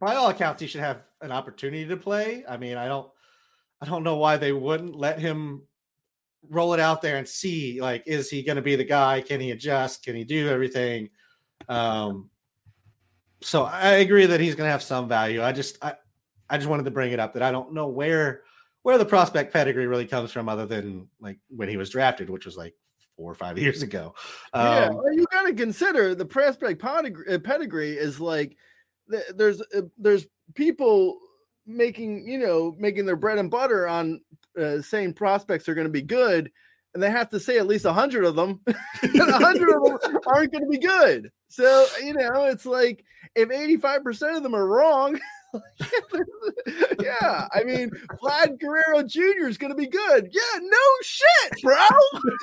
by all accounts, he should have an opportunity to play. I mean, I don't, I don't know why they wouldn't let him roll it out there and see, like, is he going to be the guy? Can he adjust? Can he do everything? Um, so I agree that he's going to have some value. I just, I, I just wanted to bring it up that I don't know where where the prospect pedigree really comes from, other than like when he was drafted, which was like four or five years ago. Um, yeah, well, you got to consider the prospect pedigree, uh, pedigree is like there's uh, there's people making you know making their bread and butter on uh, saying prospects are going to be good and they have to say at least 100 of them 100 of them aren't going to be good so you know it's like if 85% of them are wrong yeah i mean vlad guerrero jr is going to be good yeah no shit bro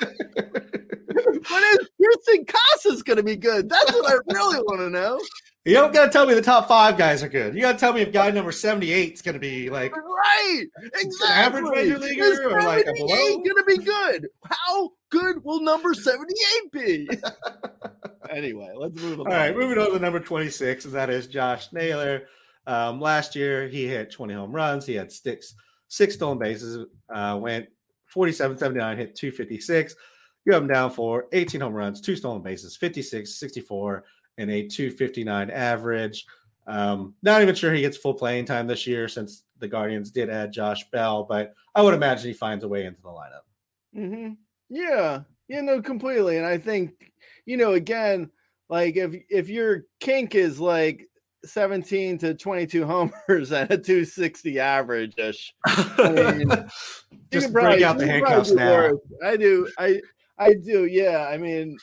but is Triston Casas going to be good that's what i really want to know you don't got to tell me the top five guys are good. You got to tell me if guy number 78 is going to be like right, exactly. average major leaguer or like a below. going to be good. How good will number 78 be? anyway, let's move on. All right, moving on to number 26, and that is Josh Naylor. Um, last year, he hit 20 home runs. He had six, six stolen bases, uh, went 47 79, hit 256. You have him down for 18 home runs, two stolen bases, 56, 64 and a 259 average. Um, not even sure he gets full playing time this year since the Guardians did add Josh Bell, but I would imagine he finds a way into the lineup. Mm-hmm. Yeah, you know, completely. And I think, you know, again, like if if your kink is like 17 to 22 homers at a 260 average ish, I mean, just break out the handcuffs now. I do. I I do. Yeah. I mean,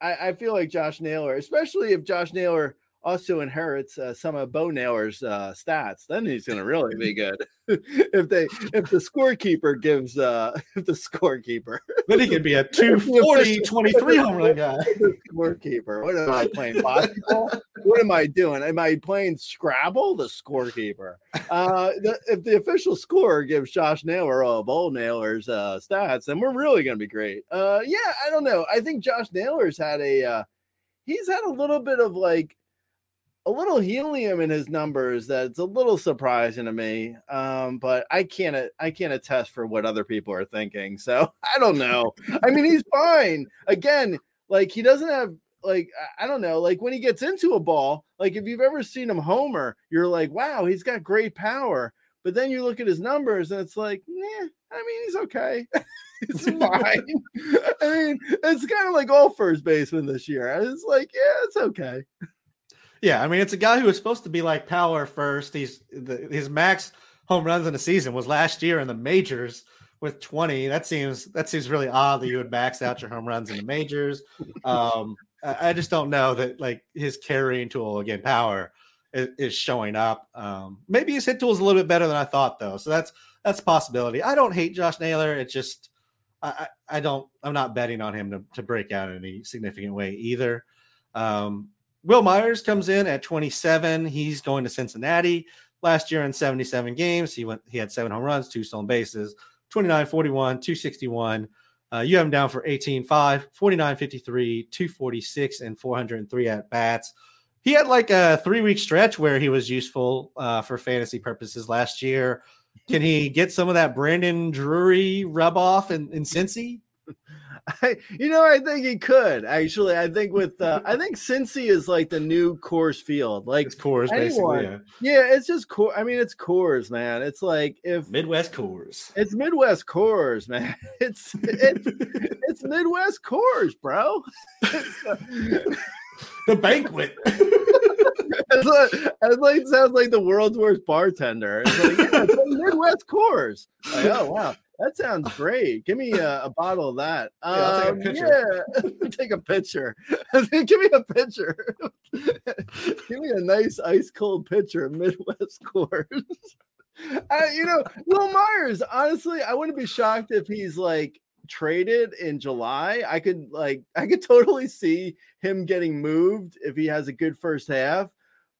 I, I feel like Josh Naylor, especially if Josh Naylor also inherits uh, some of Bo Naylor's uh, stats, then he's going to really be good. if they if the scorekeeper gives uh if the scorekeeper then he could be a 240 23 home run guy. scorekeeper what am i playing what am i doing? Am i playing scrabble the scorekeeper? Uh the, if the official score gives josh naylor uh Bo Naylor's uh stats then we're really gonna be great. Uh yeah i don't know. I think josh naylor's had a uh he's had a little bit of like a little helium in his numbers that's a little surprising to me. Um, but I can't I can't attest for what other people are thinking. So I don't know. I mean, he's fine. Again, like he doesn't have like I don't know, like when he gets into a ball, like if you've ever seen him homer, you're like, wow, he's got great power. But then you look at his numbers and it's like, yeah, I mean, he's okay. it's fine. I mean, it's kind of like all first baseman this year. It's like, yeah, it's okay. Yeah, I mean, it's a guy who was supposed to be like power first. He's the, his max home runs in the season was last year in the majors with 20. That seems that seems really odd that you would max out your home runs in the majors. Um, I, just don't know that like his carrying tool again, power is, is showing up. Um, maybe his hit tool is a little bit better than I thought though, so that's that's a possibility. I don't hate Josh Naylor. It's just I, I don't I'm not betting on him to, to break out in any significant way either. Um, Wil Myers comes in at 27. He's going to Cincinnati. Last year in 77 games, he went he had seven home runs, two stolen bases, 29 41, 261. Uh, you have him down for 18 5, 49 53, 246, and 403 at bats. He had like a three week stretch where he was useful uh, for fantasy purposes last year. Can he get some of that Brandon Drury rub off in, in Cincy? I, you know, I think he could actually. I think with, uh, I think Cincy is like the new Coors Field, like it's Coors, anyone, basically. Yeah. yeah, it's just Coors. I mean, it's Coors, man. It's like if Midwest Coors. It's Midwest Coors, man. It's it's it's Midwest Coors, bro. Uh, the banquet. it's like, it's like sounds like the world's worst bartender. It's like, yeah, it's Midwest Coors. Like, oh wow. That sounds great. Give me a, a bottle of that. Yeah, um, yeah. take a picture. Give me a picture. Give me a nice ice cold picture of Midwest Coors. Uh, you know, Wil Myers, honestly, I wouldn't be shocked if he's like traded in July. I could like I could totally see him getting moved if he has a good first half.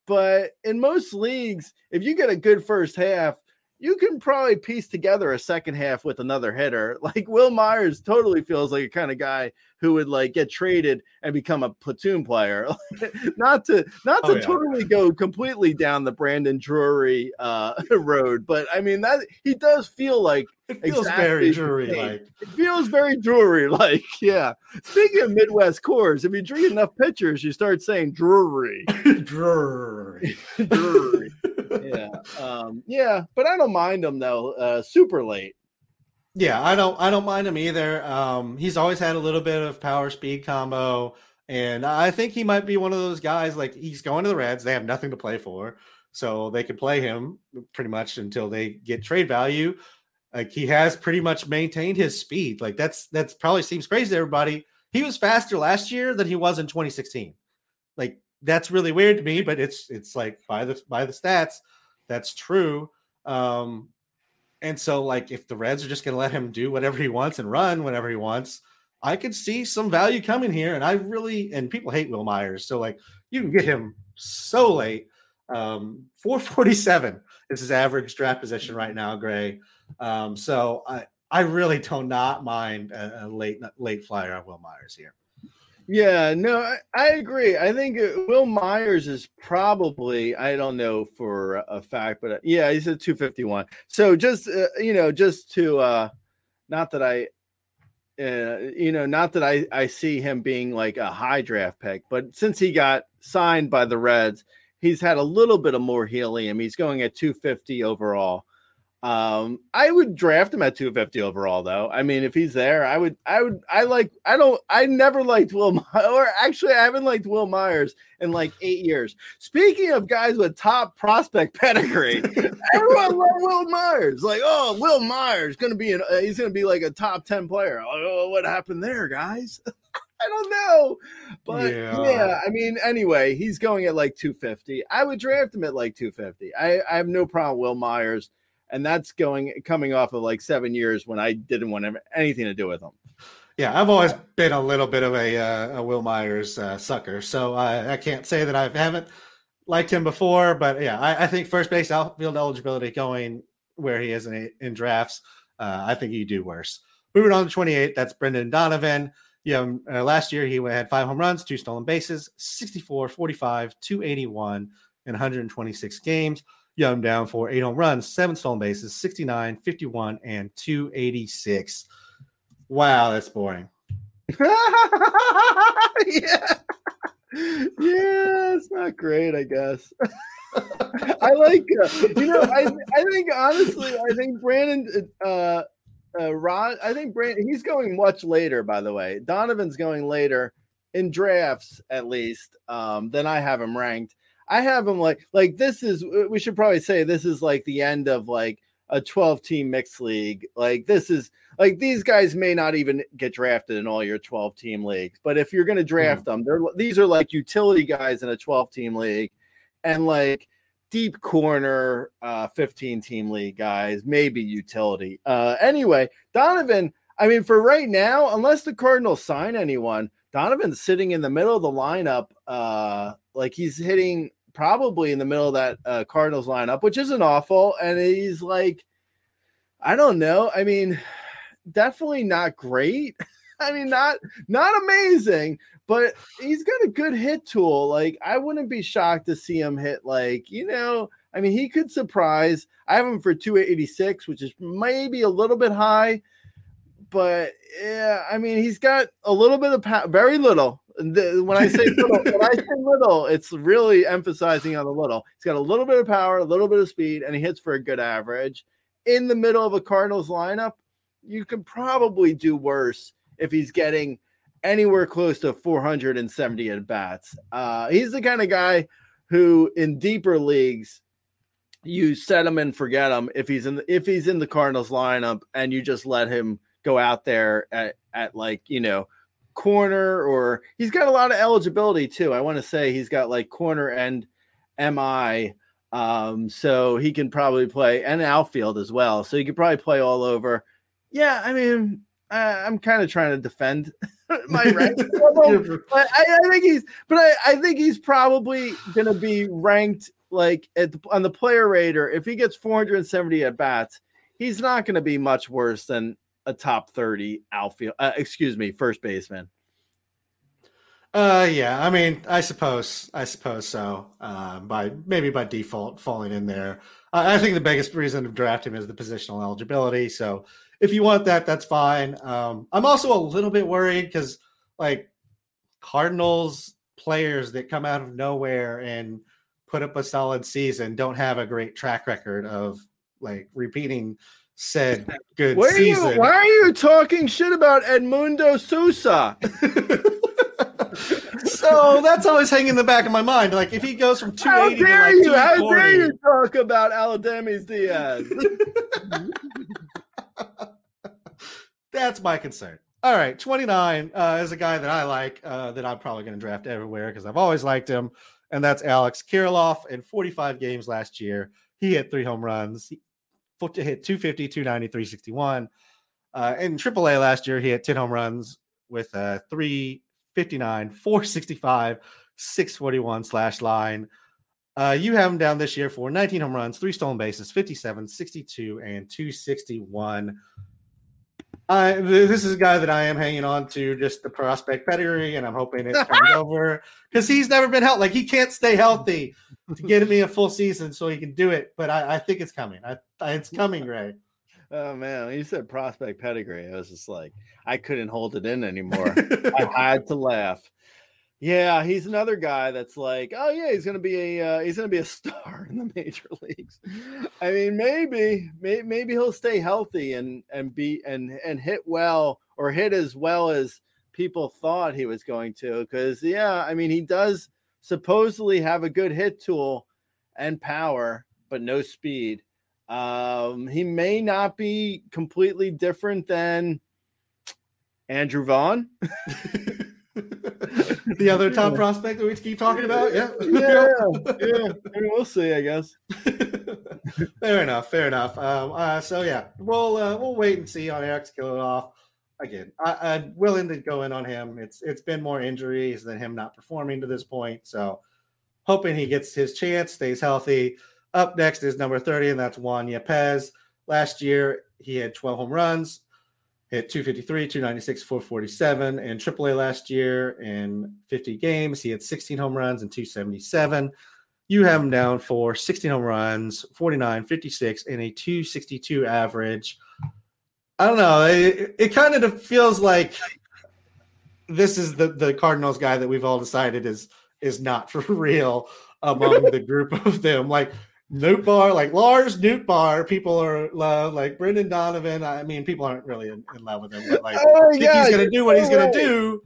But in most leagues, if you get a good first half, you can probably piece together a second half with another hitter. Like Wil Myers totally feels like a kind of guy who would like get traded and become a platoon player. not to not to oh, yeah. totally go completely down the Brandon Drury uh, road, but I mean that he does feel like it feels exactly very Drury like. It feels very Drury like. Yeah. Speaking of Midwest Coors, if you drink enough pitchers, you start saying Drury. Drury. Drury. Yeah, um, yeah, but I don't mind him though. Uh, super late. Yeah, I don't. I don't mind him either. Um, he's always had a little bit of power speed combo, and I think he might be one of those guys. Like he's going to the Reds, they have nothing to play for, so they could play him pretty much until they get trade value. Like he has pretty much maintained his speed. Like that's that's probably seems crazy to everybody. He was faster last year than he was in 2016. Like that's really weird to me, but it's it's like by the by the stats, that's true. Um, and so like if the Reds are just going to let him do whatever he wants and run whenever he wants, I could see some value coming here. And I really and people hate Wil Myers, so like you can get him so late. Um, 447 is his average draft position right now, Gray. Um, so I I really do not mind a, a late late flyer on Wil Myers here. Yeah, no, I, I, agree. I think Wil Myers is probably, I don't know for a fact, but uh, yeah, he's at 251. So just, uh, you know, just to, uh, not that I, uh, you know, not that I, I see him being like a high draft pick, but since he got signed by the Reds, he's had a little bit of more helium. He's going at 250 overall. Um, I would draft him at 250 overall, though. I mean, if he's there, I would, I would, I like, I don't, I never liked Will, or actually, I haven't liked Wil Myers in like eight years. Speaking of guys with top prospect pedigree, everyone loved Wil Myers. Like, oh, Wil Myers gonna be an, uh, he's gonna be like a top 10 player. Oh, what happened there, guys? I don't know. But yeah. yeah. I mean, anyway, he's going at like 250. I would draft him at like 250. I, I have no problem Wil Myers and that's going coming off of like seven years when I didn't want anything to do with him. Yeah, I've always been a little bit of a, uh, a Wil Myers uh, sucker, so I, I can't say that I haven't liked him before, but yeah, I, I, think first base outfield eligibility going where he is in, in drafts, uh, I think you do worse. Moving on to 28, that's Brendan Donovan. Know, uh, last year he had five home runs, two stolen bases, 64, 45, 281 in 126 games. Young down for eight home runs, seven stolen bases, 69, 51, and 286. Wow, that's boring. yeah. Yeah, it's not great, I guess. I like, uh, you know, I, I think honestly, I think Brandon, uh, uh, Rod, I think Brandon, he's going much later, by the way. Donovan's going later in drafts, at least, um, than I have him ranked. I have him like like this is we should probably say this is like the end of like a 12 team mixed league. Like this is like these guys may not even get drafted in all your 12 team leagues, but if you're going to draft mm-hmm. them, they're these are like utility guys in a 12 team league and like deep corner uh 15 team league guys, maybe utility. Uh anyway, Donovan, I mean for right now, unless the Cardinals sign anyone, Donovan's sitting in the middle of the lineup uh like he's hitting probably in the middle of that uh, Cardinals lineup, which isn't awful. And he's like, I don't know. I mean, definitely not great. I mean, not not amazing, but he's got a good hit tool. Like, I wouldn't be shocked to see him hit like, you know, I mean, he could surprise. I have him for 286, which is maybe a little bit high, but yeah, I mean, he's got a little bit of power, very little, the, when I say little, when I say little, it's really emphasizing on the little. He's got a little bit of power, a little bit of speed, and he hits for a good average. In the middle of a Cardinals lineup, you can probably do worse if he's getting anywhere close to 470 at bats. Uh, he's the kind of guy who, in deeper leagues, you set him and forget him if he's in the, if he's in the Cardinals lineup and you just let him go out there at, at like you know corner or he's got a lot of eligibility too. I want to say he's got like corner and MI. Um, so he can probably play and outfield as well. So he could probably play all over. Yeah, I mean, uh, I'm kind of trying to defend my rank. I, I, think he's, but I, I think he's probably going to be ranked like at the, on the player rater. If he gets 470 at bats, he's not going to be much worse than a top 30 outfield, uh, excuse me, first baseman. Uh, yeah, I mean, I suppose, I suppose so. Uh, by maybe by default falling in there. I think the biggest reason to draft him is the positional eligibility. So if you want that, that's fine. Um, I'm also a little bit worried because like Cardinals players that come out of nowhere and put up a solid season don't have a great track record of like repeating said good Why are, season. you, why are you talking shit about Edmundo Sosa? so that's always hanging in the back of my mind. Like if he goes from How 280 to dare like you? How dare you talk about Aledmys Diaz? that's my concern. All right, 29 uh, is a guy that I like uh, that I'm probably going to draft everywhere because I've always liked him, and that's Alex Kirilloff. In 45 games last year, he hit three home runs. He hit 250, 290, 361. Uh, in AAA last year, he had 10 home runs with a 359, 465, 641 slash line. Uh, you have him down this year for 19 home runs, three stolen bases, 57, 62, and 261. I, this is a guy that I am hanging on to just the prospect pedigree, and I'm hoping it turns over because he's never been healthy. Like he can't stay healthy to get me a full season so he can do it. But I, I think it's coming. I, it's coming, Ray. Oh man, when you said prospect pedigree, I was just like, I couldn't hold it in anymore. I had to laugh. Yeah, he's another guy that's like, oh yeah, he's gonna be a uh, he's gonna be a star in the major leagues. I mean, maybe, may, maybe he'll stay healthy and and be and and hit well or hit as well as people thought he was going to. Because yeah, I mean, he does supposedly have a good hit tool and power, but no speed. Um, he may not be completely different than Andrew Vaughn. the other top prospect that we keep talking about. Yeah, yeah, yeah. We'll see. I guess. fair enough. Fair enough. Um, uh, so yeah, we'll uh, we'll wait and see on Alex Kirilloff. Again, I, am willing to go in on him. It's it's been more injuries than him not performing to this point. So hoping he gets his chance, stays healthy. Up next is number 30, and that's Juan Yepez. Last year, he had 12 home runs, hit 253, 296, 447 in AAA last year in 50 games. He had 16 home runs and 277. You have him down for 16 home runs, 49, 56, and a 262 average. I don't know. It, it kind of feels like this is the, the Cardinals guy that we've all decided is is not for real among the group of them. Like Nootbaar, like Lars Nootbaar, people are love like Brendan Donovan. I mean, people aren't really in, in love with him, but like oh, yeah, he's gonna do what he's gonna do.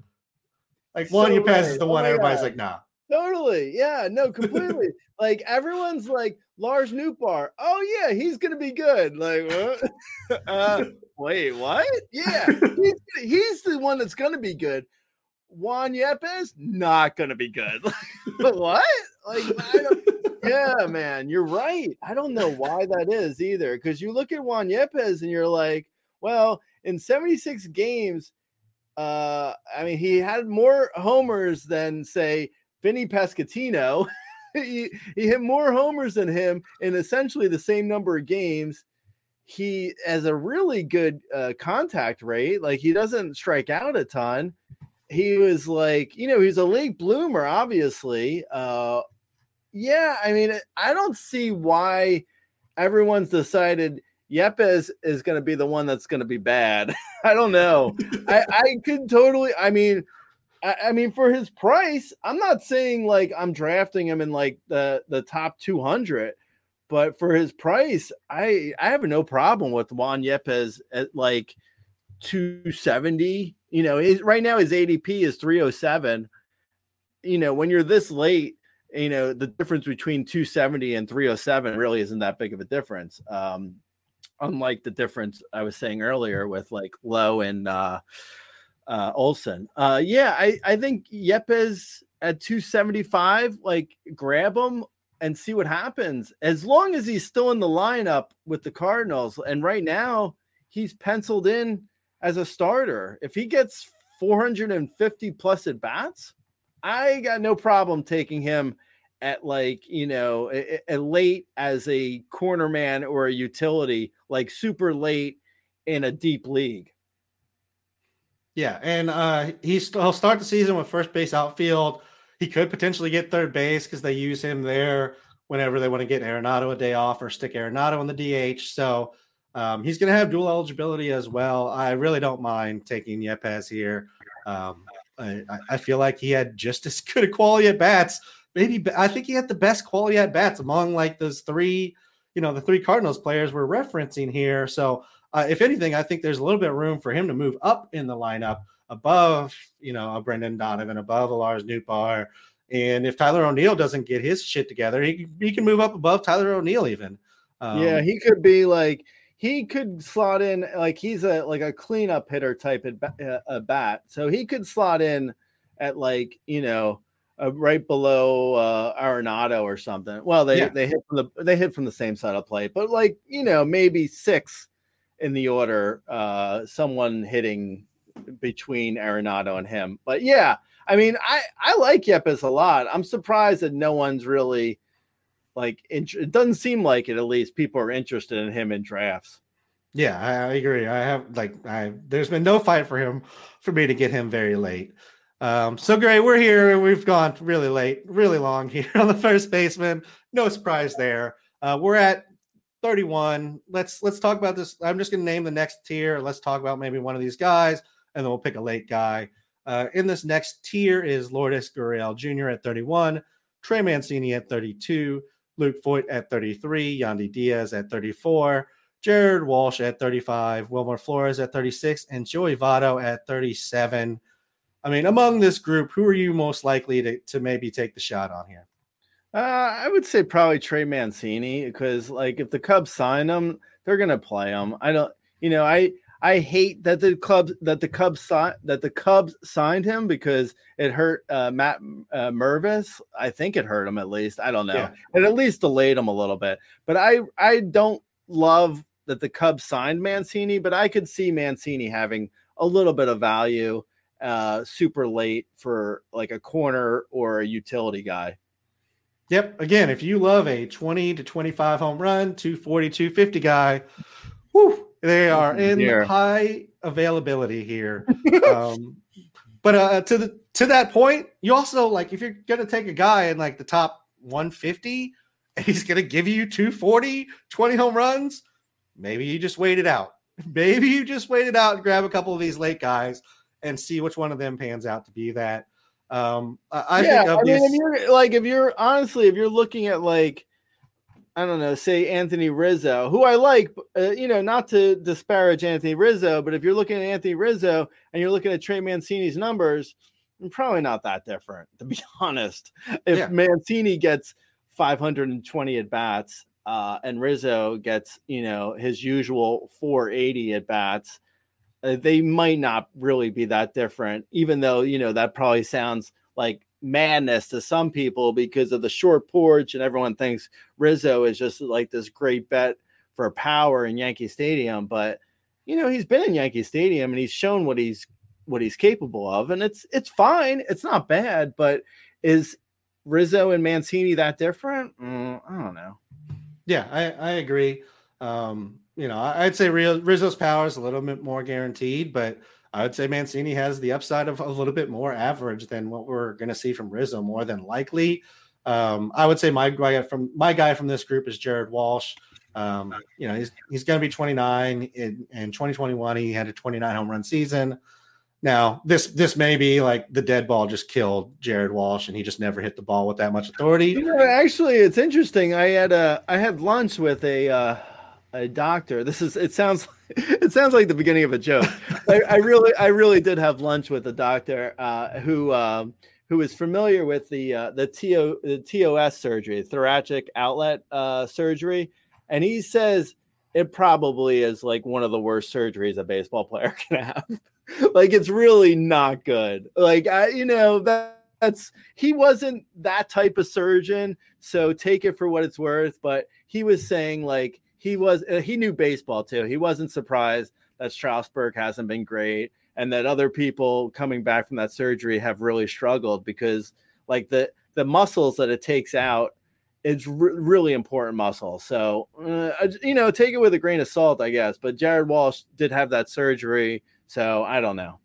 Like Juan so Yepez right. is the one oh, everybody's like, nah. Totally. Yeah, no, completely. like everyone's like Lars Nootbaar. Oh yeah, he's gonna be good. Like what? uh, wait, what? Yeah, he's, he's the one that's gonna be good. Juan Yepez not gonna be good. But what? Like yeah, man, you're right. I don't know why that is either. Because you look at Juan Yepez and you're like, well, in 76 games, uh, I mean, he had more homers than say Vinny Pasquantino. he, he hit more homers than him in essentially the same number of games. He has a really good uh, contact rate. Like he doesn't strike out a ton. He was like, you know, he's a late bloomer, obviously. Uh, yeah, I mean, I don't see why everyone's decided Yepez is going to be the one that's going to be bad. I don't know. I, I could totally. I mean, I, I, mean, for his price, I'm not saying like I'm drafting him in like the the top 200, but for his price, I I have no problem with Juan Yepez at like 270. You know, right now his ADP is 307. You know, when you're this late you know the difference between 270 and 307 really isn't that big of a difference um unlike the difference i was saying earlier with like Lowe and uh uh olson. Uh yeah i i think yepez at 275 like grab him and see what happens. As long as he's still in the lineup with the cardinals and right now he's penciled in as a starter. If he gets 450 plus at bats I got no problem taking him at like you know a, a late as a corner man or a utility like super late in a deep league yeah and uh he's, he'll start the season with first base outfield he could potentially get third base because they use him there whenever they want to get Arenado a day off or stick Arenado on the DH. So um, he's going to have dual eligibility as well. I really don't mind taking Yepez here. Um, I, I, feel like he had just as good a quality at bats maybe I think he had the best quality at bats among like those three, you know, the three Cardinals players we're referencing here. So uh, if anything, I think there's a little bit of room for him to move up in the lineup above, you know, a Brendan Donovan, above a Lars Nootbaar. And if Tyler O'Neill doesn't get his shit together, he, he can move up above Tyler O'Neill even. Um, yeah, he could be like he could slot in like he's a like a cleanup hitter type at uh, a bat, so he could slot in at like you know uh, right below uh, Arenado or something. Well, they yeah. they hit from the they hit from the same side of plate, but like you know maybe six in the order, uh, someone hitting between Arenado and him. But yeah, I mean, I I like Yepez a lot. I'm surprised that no one's really like it doesn't seem like it. At least people are interested in him in drafts. Yeah, I, I agree. I have like I there's been no fight for him for me to get him very late. Um, so great, we're here. We've gone really late, really long here on the first baseman. No surprise there. Uh, we're at 31. Let's let's talk about this. I'm just gonna name the next tier. Let's talk about maybe one of these guys, and then we'll pick a late guy. Uh, in this next tier is Lourdes Gurriel Jr. at 31, Trey Mancini at 32, Luke Voit at 33, Yandy Diaz at 34, Jared Walsh at 35, Wilmer Flores at 36, and Joey Votto at 37. I mean, among this group, who are you most likely to, to maybe take the shot on here? Uh, I would say probably Trey Mancini because, like, if the Cubs sign him, they're gonna play him. I don't, you know, I I hate that the Cubs that the Cubs signed that the Cubs signed him because it hurt uh, Matt uh, Mervis. I think it hurt him at least. I don't know. Yeah. It at least delayed him a little bit. But I I don't love that the Cubs signed Mancini, but I could see Mancini having a little bit of value uh super late for like a corner or a utility guy. Yep. Again, if you love a 20 to 25 home run, 240, 250 guy, whoo, they are in high availability here. um, but uh, to the to that point, you also like if you're gonna take a guy in like the top 150 and he's gonna give you 240, 20 home runs, maybe you just wait it out. Maybe you just wait it out and grab a couple of these late guys and see which one of them pans out to be that. Um, I, yeah, think I mean, if you're like if you're honestly if you're looking at like I don't know, say Anthony Rizzo, who I like, uh, you know, not to disparage Anthony Rizzo, but if you're looking at Anthony Rizzo and you're looking at Trey Mancini's numbers, probably not that different, to be honest. If yeah. Mancini gets 520 at bats uh, and Rizzo gets, you know, his usual 480 at bats, uh, they might not really be that different, even though, you know, that probably sounds like madness to some people because of the short porch and everyone thinks Rizzo is just like this great bet for power in Yankee Stadium but you know he's been in Yankee Stadium and he's shown what he's what he's capable of and it's it's fine it's not bad but is Rizzo and Mancini that different? Mm, I don't know. Yeah I I agree um you know I'd say Rizzo's power is a little bit more guaranteed but I would say Mancini has the upside of a little bit more average than what we're going to see from Rizzo, more than likely. Um, I would say my guy from my guy from this group is Jared Walsh. Um, you know, he's he's going to be 29 in, in 2021. He had a 29 home run season. Now, this this may be like the dead ball just killed Jared Walsh, and he just never hit the ball with that much authority. You know, actually, it's interesting. I had a I had lunch with a uh, a doctor. This is it sounds it sounds like the beginning of a joke. I, I, really I really did have lunch with a doctor uh, who um, who is familiar with the uh, the TO the TOS surgery, thoracic outlet uh, surgery, and he says it probably is like one of the worst surgeries a baseball player can have. like it's really not good. Like I, you know that that's he wasn't that type of surgeon, so take it for what it's worth. But he was saying like he was uh, he knew baseball too. He wasn't surprised that Strasburg hasn't been great and that other people coming back from that surgery have really struggled because like the the muscles that it takes out it's re- really important muscle. So uh, you know, take it with a grain of salt, I guess. But Jared Walsh did have that surgery, so I don't know.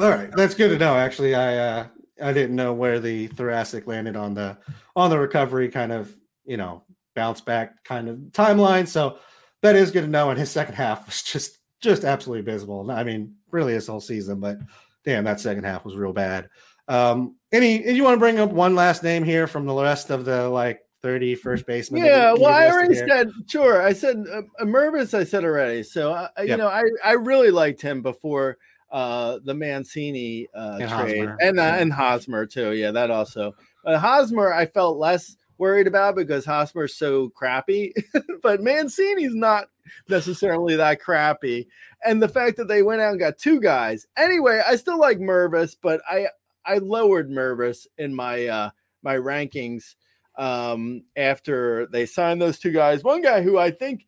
All right, that's good to know. Actually, I uh, I didn't know where the thoracic landed on the on the recovery kind of you know bounce back kind of timeline. So that is good to know. And his second half was just just absolutely abysmal. I mean, really his whole season, but damn, that second half was real bad. Um, any, you want to bring up one last name here from the rest of the like 30 first baseman? Yeah, well, I already here? said, sure. I said uh, Mervis, I said already. So, uh, yep. you know, I, I really liked him before uh, the Mancini uh, and trade Hosmer. and, uh, and Hosmer, too. Yeah, that also. But Hosmer, I felt less worried about because Hosmer's so crappy, but Mancini's not necessarily that crappy. And the fact that they went out and got two guys. Anyway, I still like Mervis, but I I lowered Mervis in my uh my rankings um after they signed those two guys. One guy who I think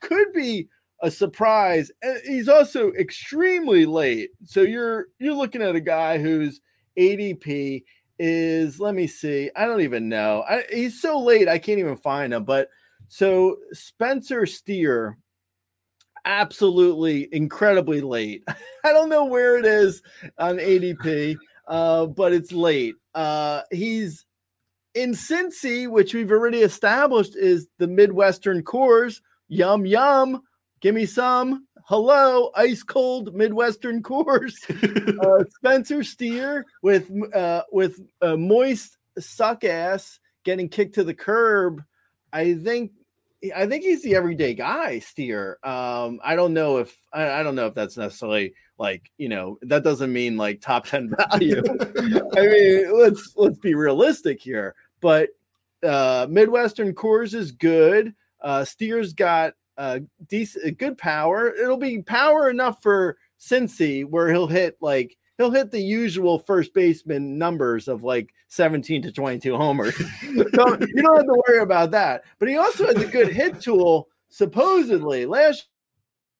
could be a surprise. And he's also extremely late. So you're you're looking at a guy who's ADP is let me see. I don't even know. I, he's so late I can't even find him. But so Spencer Steer, absolutely incredibly late. I don't know where it is on ADP, uh, but it's late. Uh, he's in Cincy, which we've already established is the Midwestern Coors. Yum yum. Give me some hello, ice cold Midwestern Coors. uh, Spencer Steer with uh, with uh, moist suck ass getting kicked to the curb. I think I think he's the everyday guy. Steer. Um, I don't know if I, I, don't know if that's necessarily like you know that doesn't mean like top ten value. I mean, let's let's be realistic here. But uh, Midwestern Coors is good. Uh, Steer's got uh, decent, good power. It'll be power enough for Cincy where he'll hit like he'll hit the usual first baseman numbers of like 17 to 22 homers. so you don't have to worry about that. But he also has a good hit tool, supposedly. Last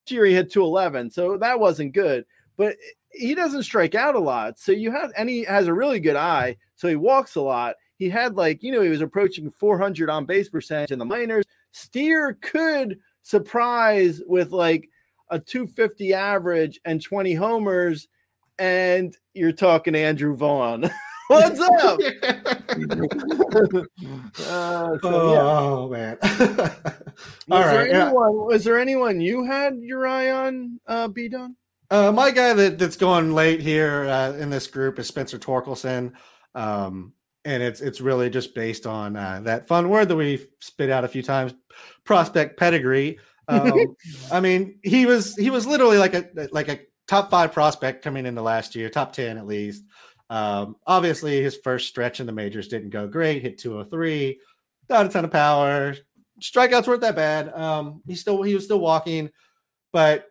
year he hit 211, so that wasn't good. But he doesn't strike out a lot. So you have, and he has a really good eye. So he walks a lot. He had like, you know, he was approaching 400 on base percentage in the minors. Steer could surprise with like a 250 average and 20 homers, and you're talking Andrew Vaughn. What's up? uh, so, oh yeah. man! All was right. There anyone, yeah. Was there anyone you had your eye on, uh, B Don? Uh, my guy that, that's going late here uh, in this group is Spencer Torkelson. Um, and it's it's really just based on uh, that fun word that we spit out a few times, prospect pedigree. Um, I mean, he was he was literally like a like a top five prospect coming into last year, top ten at least. Um, obviously, his first stretch in the majors didn't go great. Hit 203, not a ton of power. Strikeouts weren't that bad. Um, he still he was still walking, but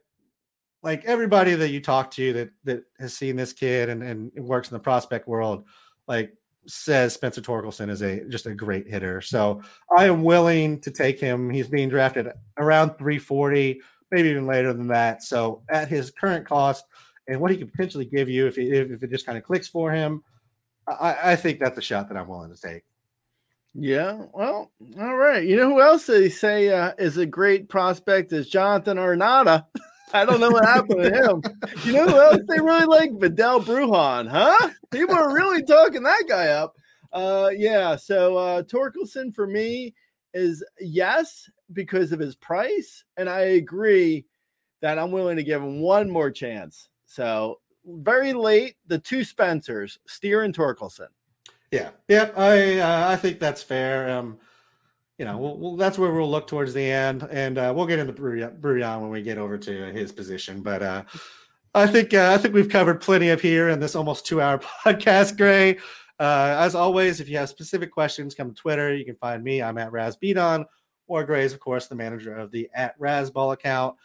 like everybody that you talk to that that has seen this kid and, and works in the prospect world, like says Spencer Torkelson is a just a great hitter. So I am willing to take him. He's being drafted around 340, maybe even later than that. So at his current cost and what he could potentially give you if, he, if it just kind of clicks for him, I, I think that's a shot that I'm willing to take. Yeah, well, all right. You know who else they say uh, is a great prospect is Jonathan Aranda. I don't know what happened to him. You know who else they really like? Vidal Bruján, huh? People are really talking that guy up. Uh, yeah. So uh, Torkelson for me is yes because of his price, and I agree that I'm willing to give him one more chance. So very late, the two Spencers, Steer and Torkelson. Yeah, yep. I uh, I think that's fair. Um, you know, we'll, we'll, that's where we'll look towards the end, and uh, we'll get into Bruján when we get over to his position. But uh, I think uh, I think we've covered plenty of here in this almost two-hour podcast, Gray. Uh, as always, if you have specific questions, come to Twitter. You can find me. I'm at RazBeaton, or Gray's, of course, the manager of the at Razball account.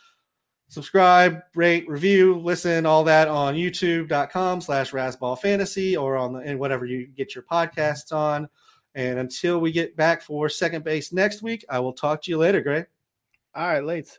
Subscribe, rate, review, listen, all that on youtube.com slash Razball Fantasy or on the, and whatever you get your podcasts on. And until we get back for second base next week, I will talk to you later, Gray. All right, late.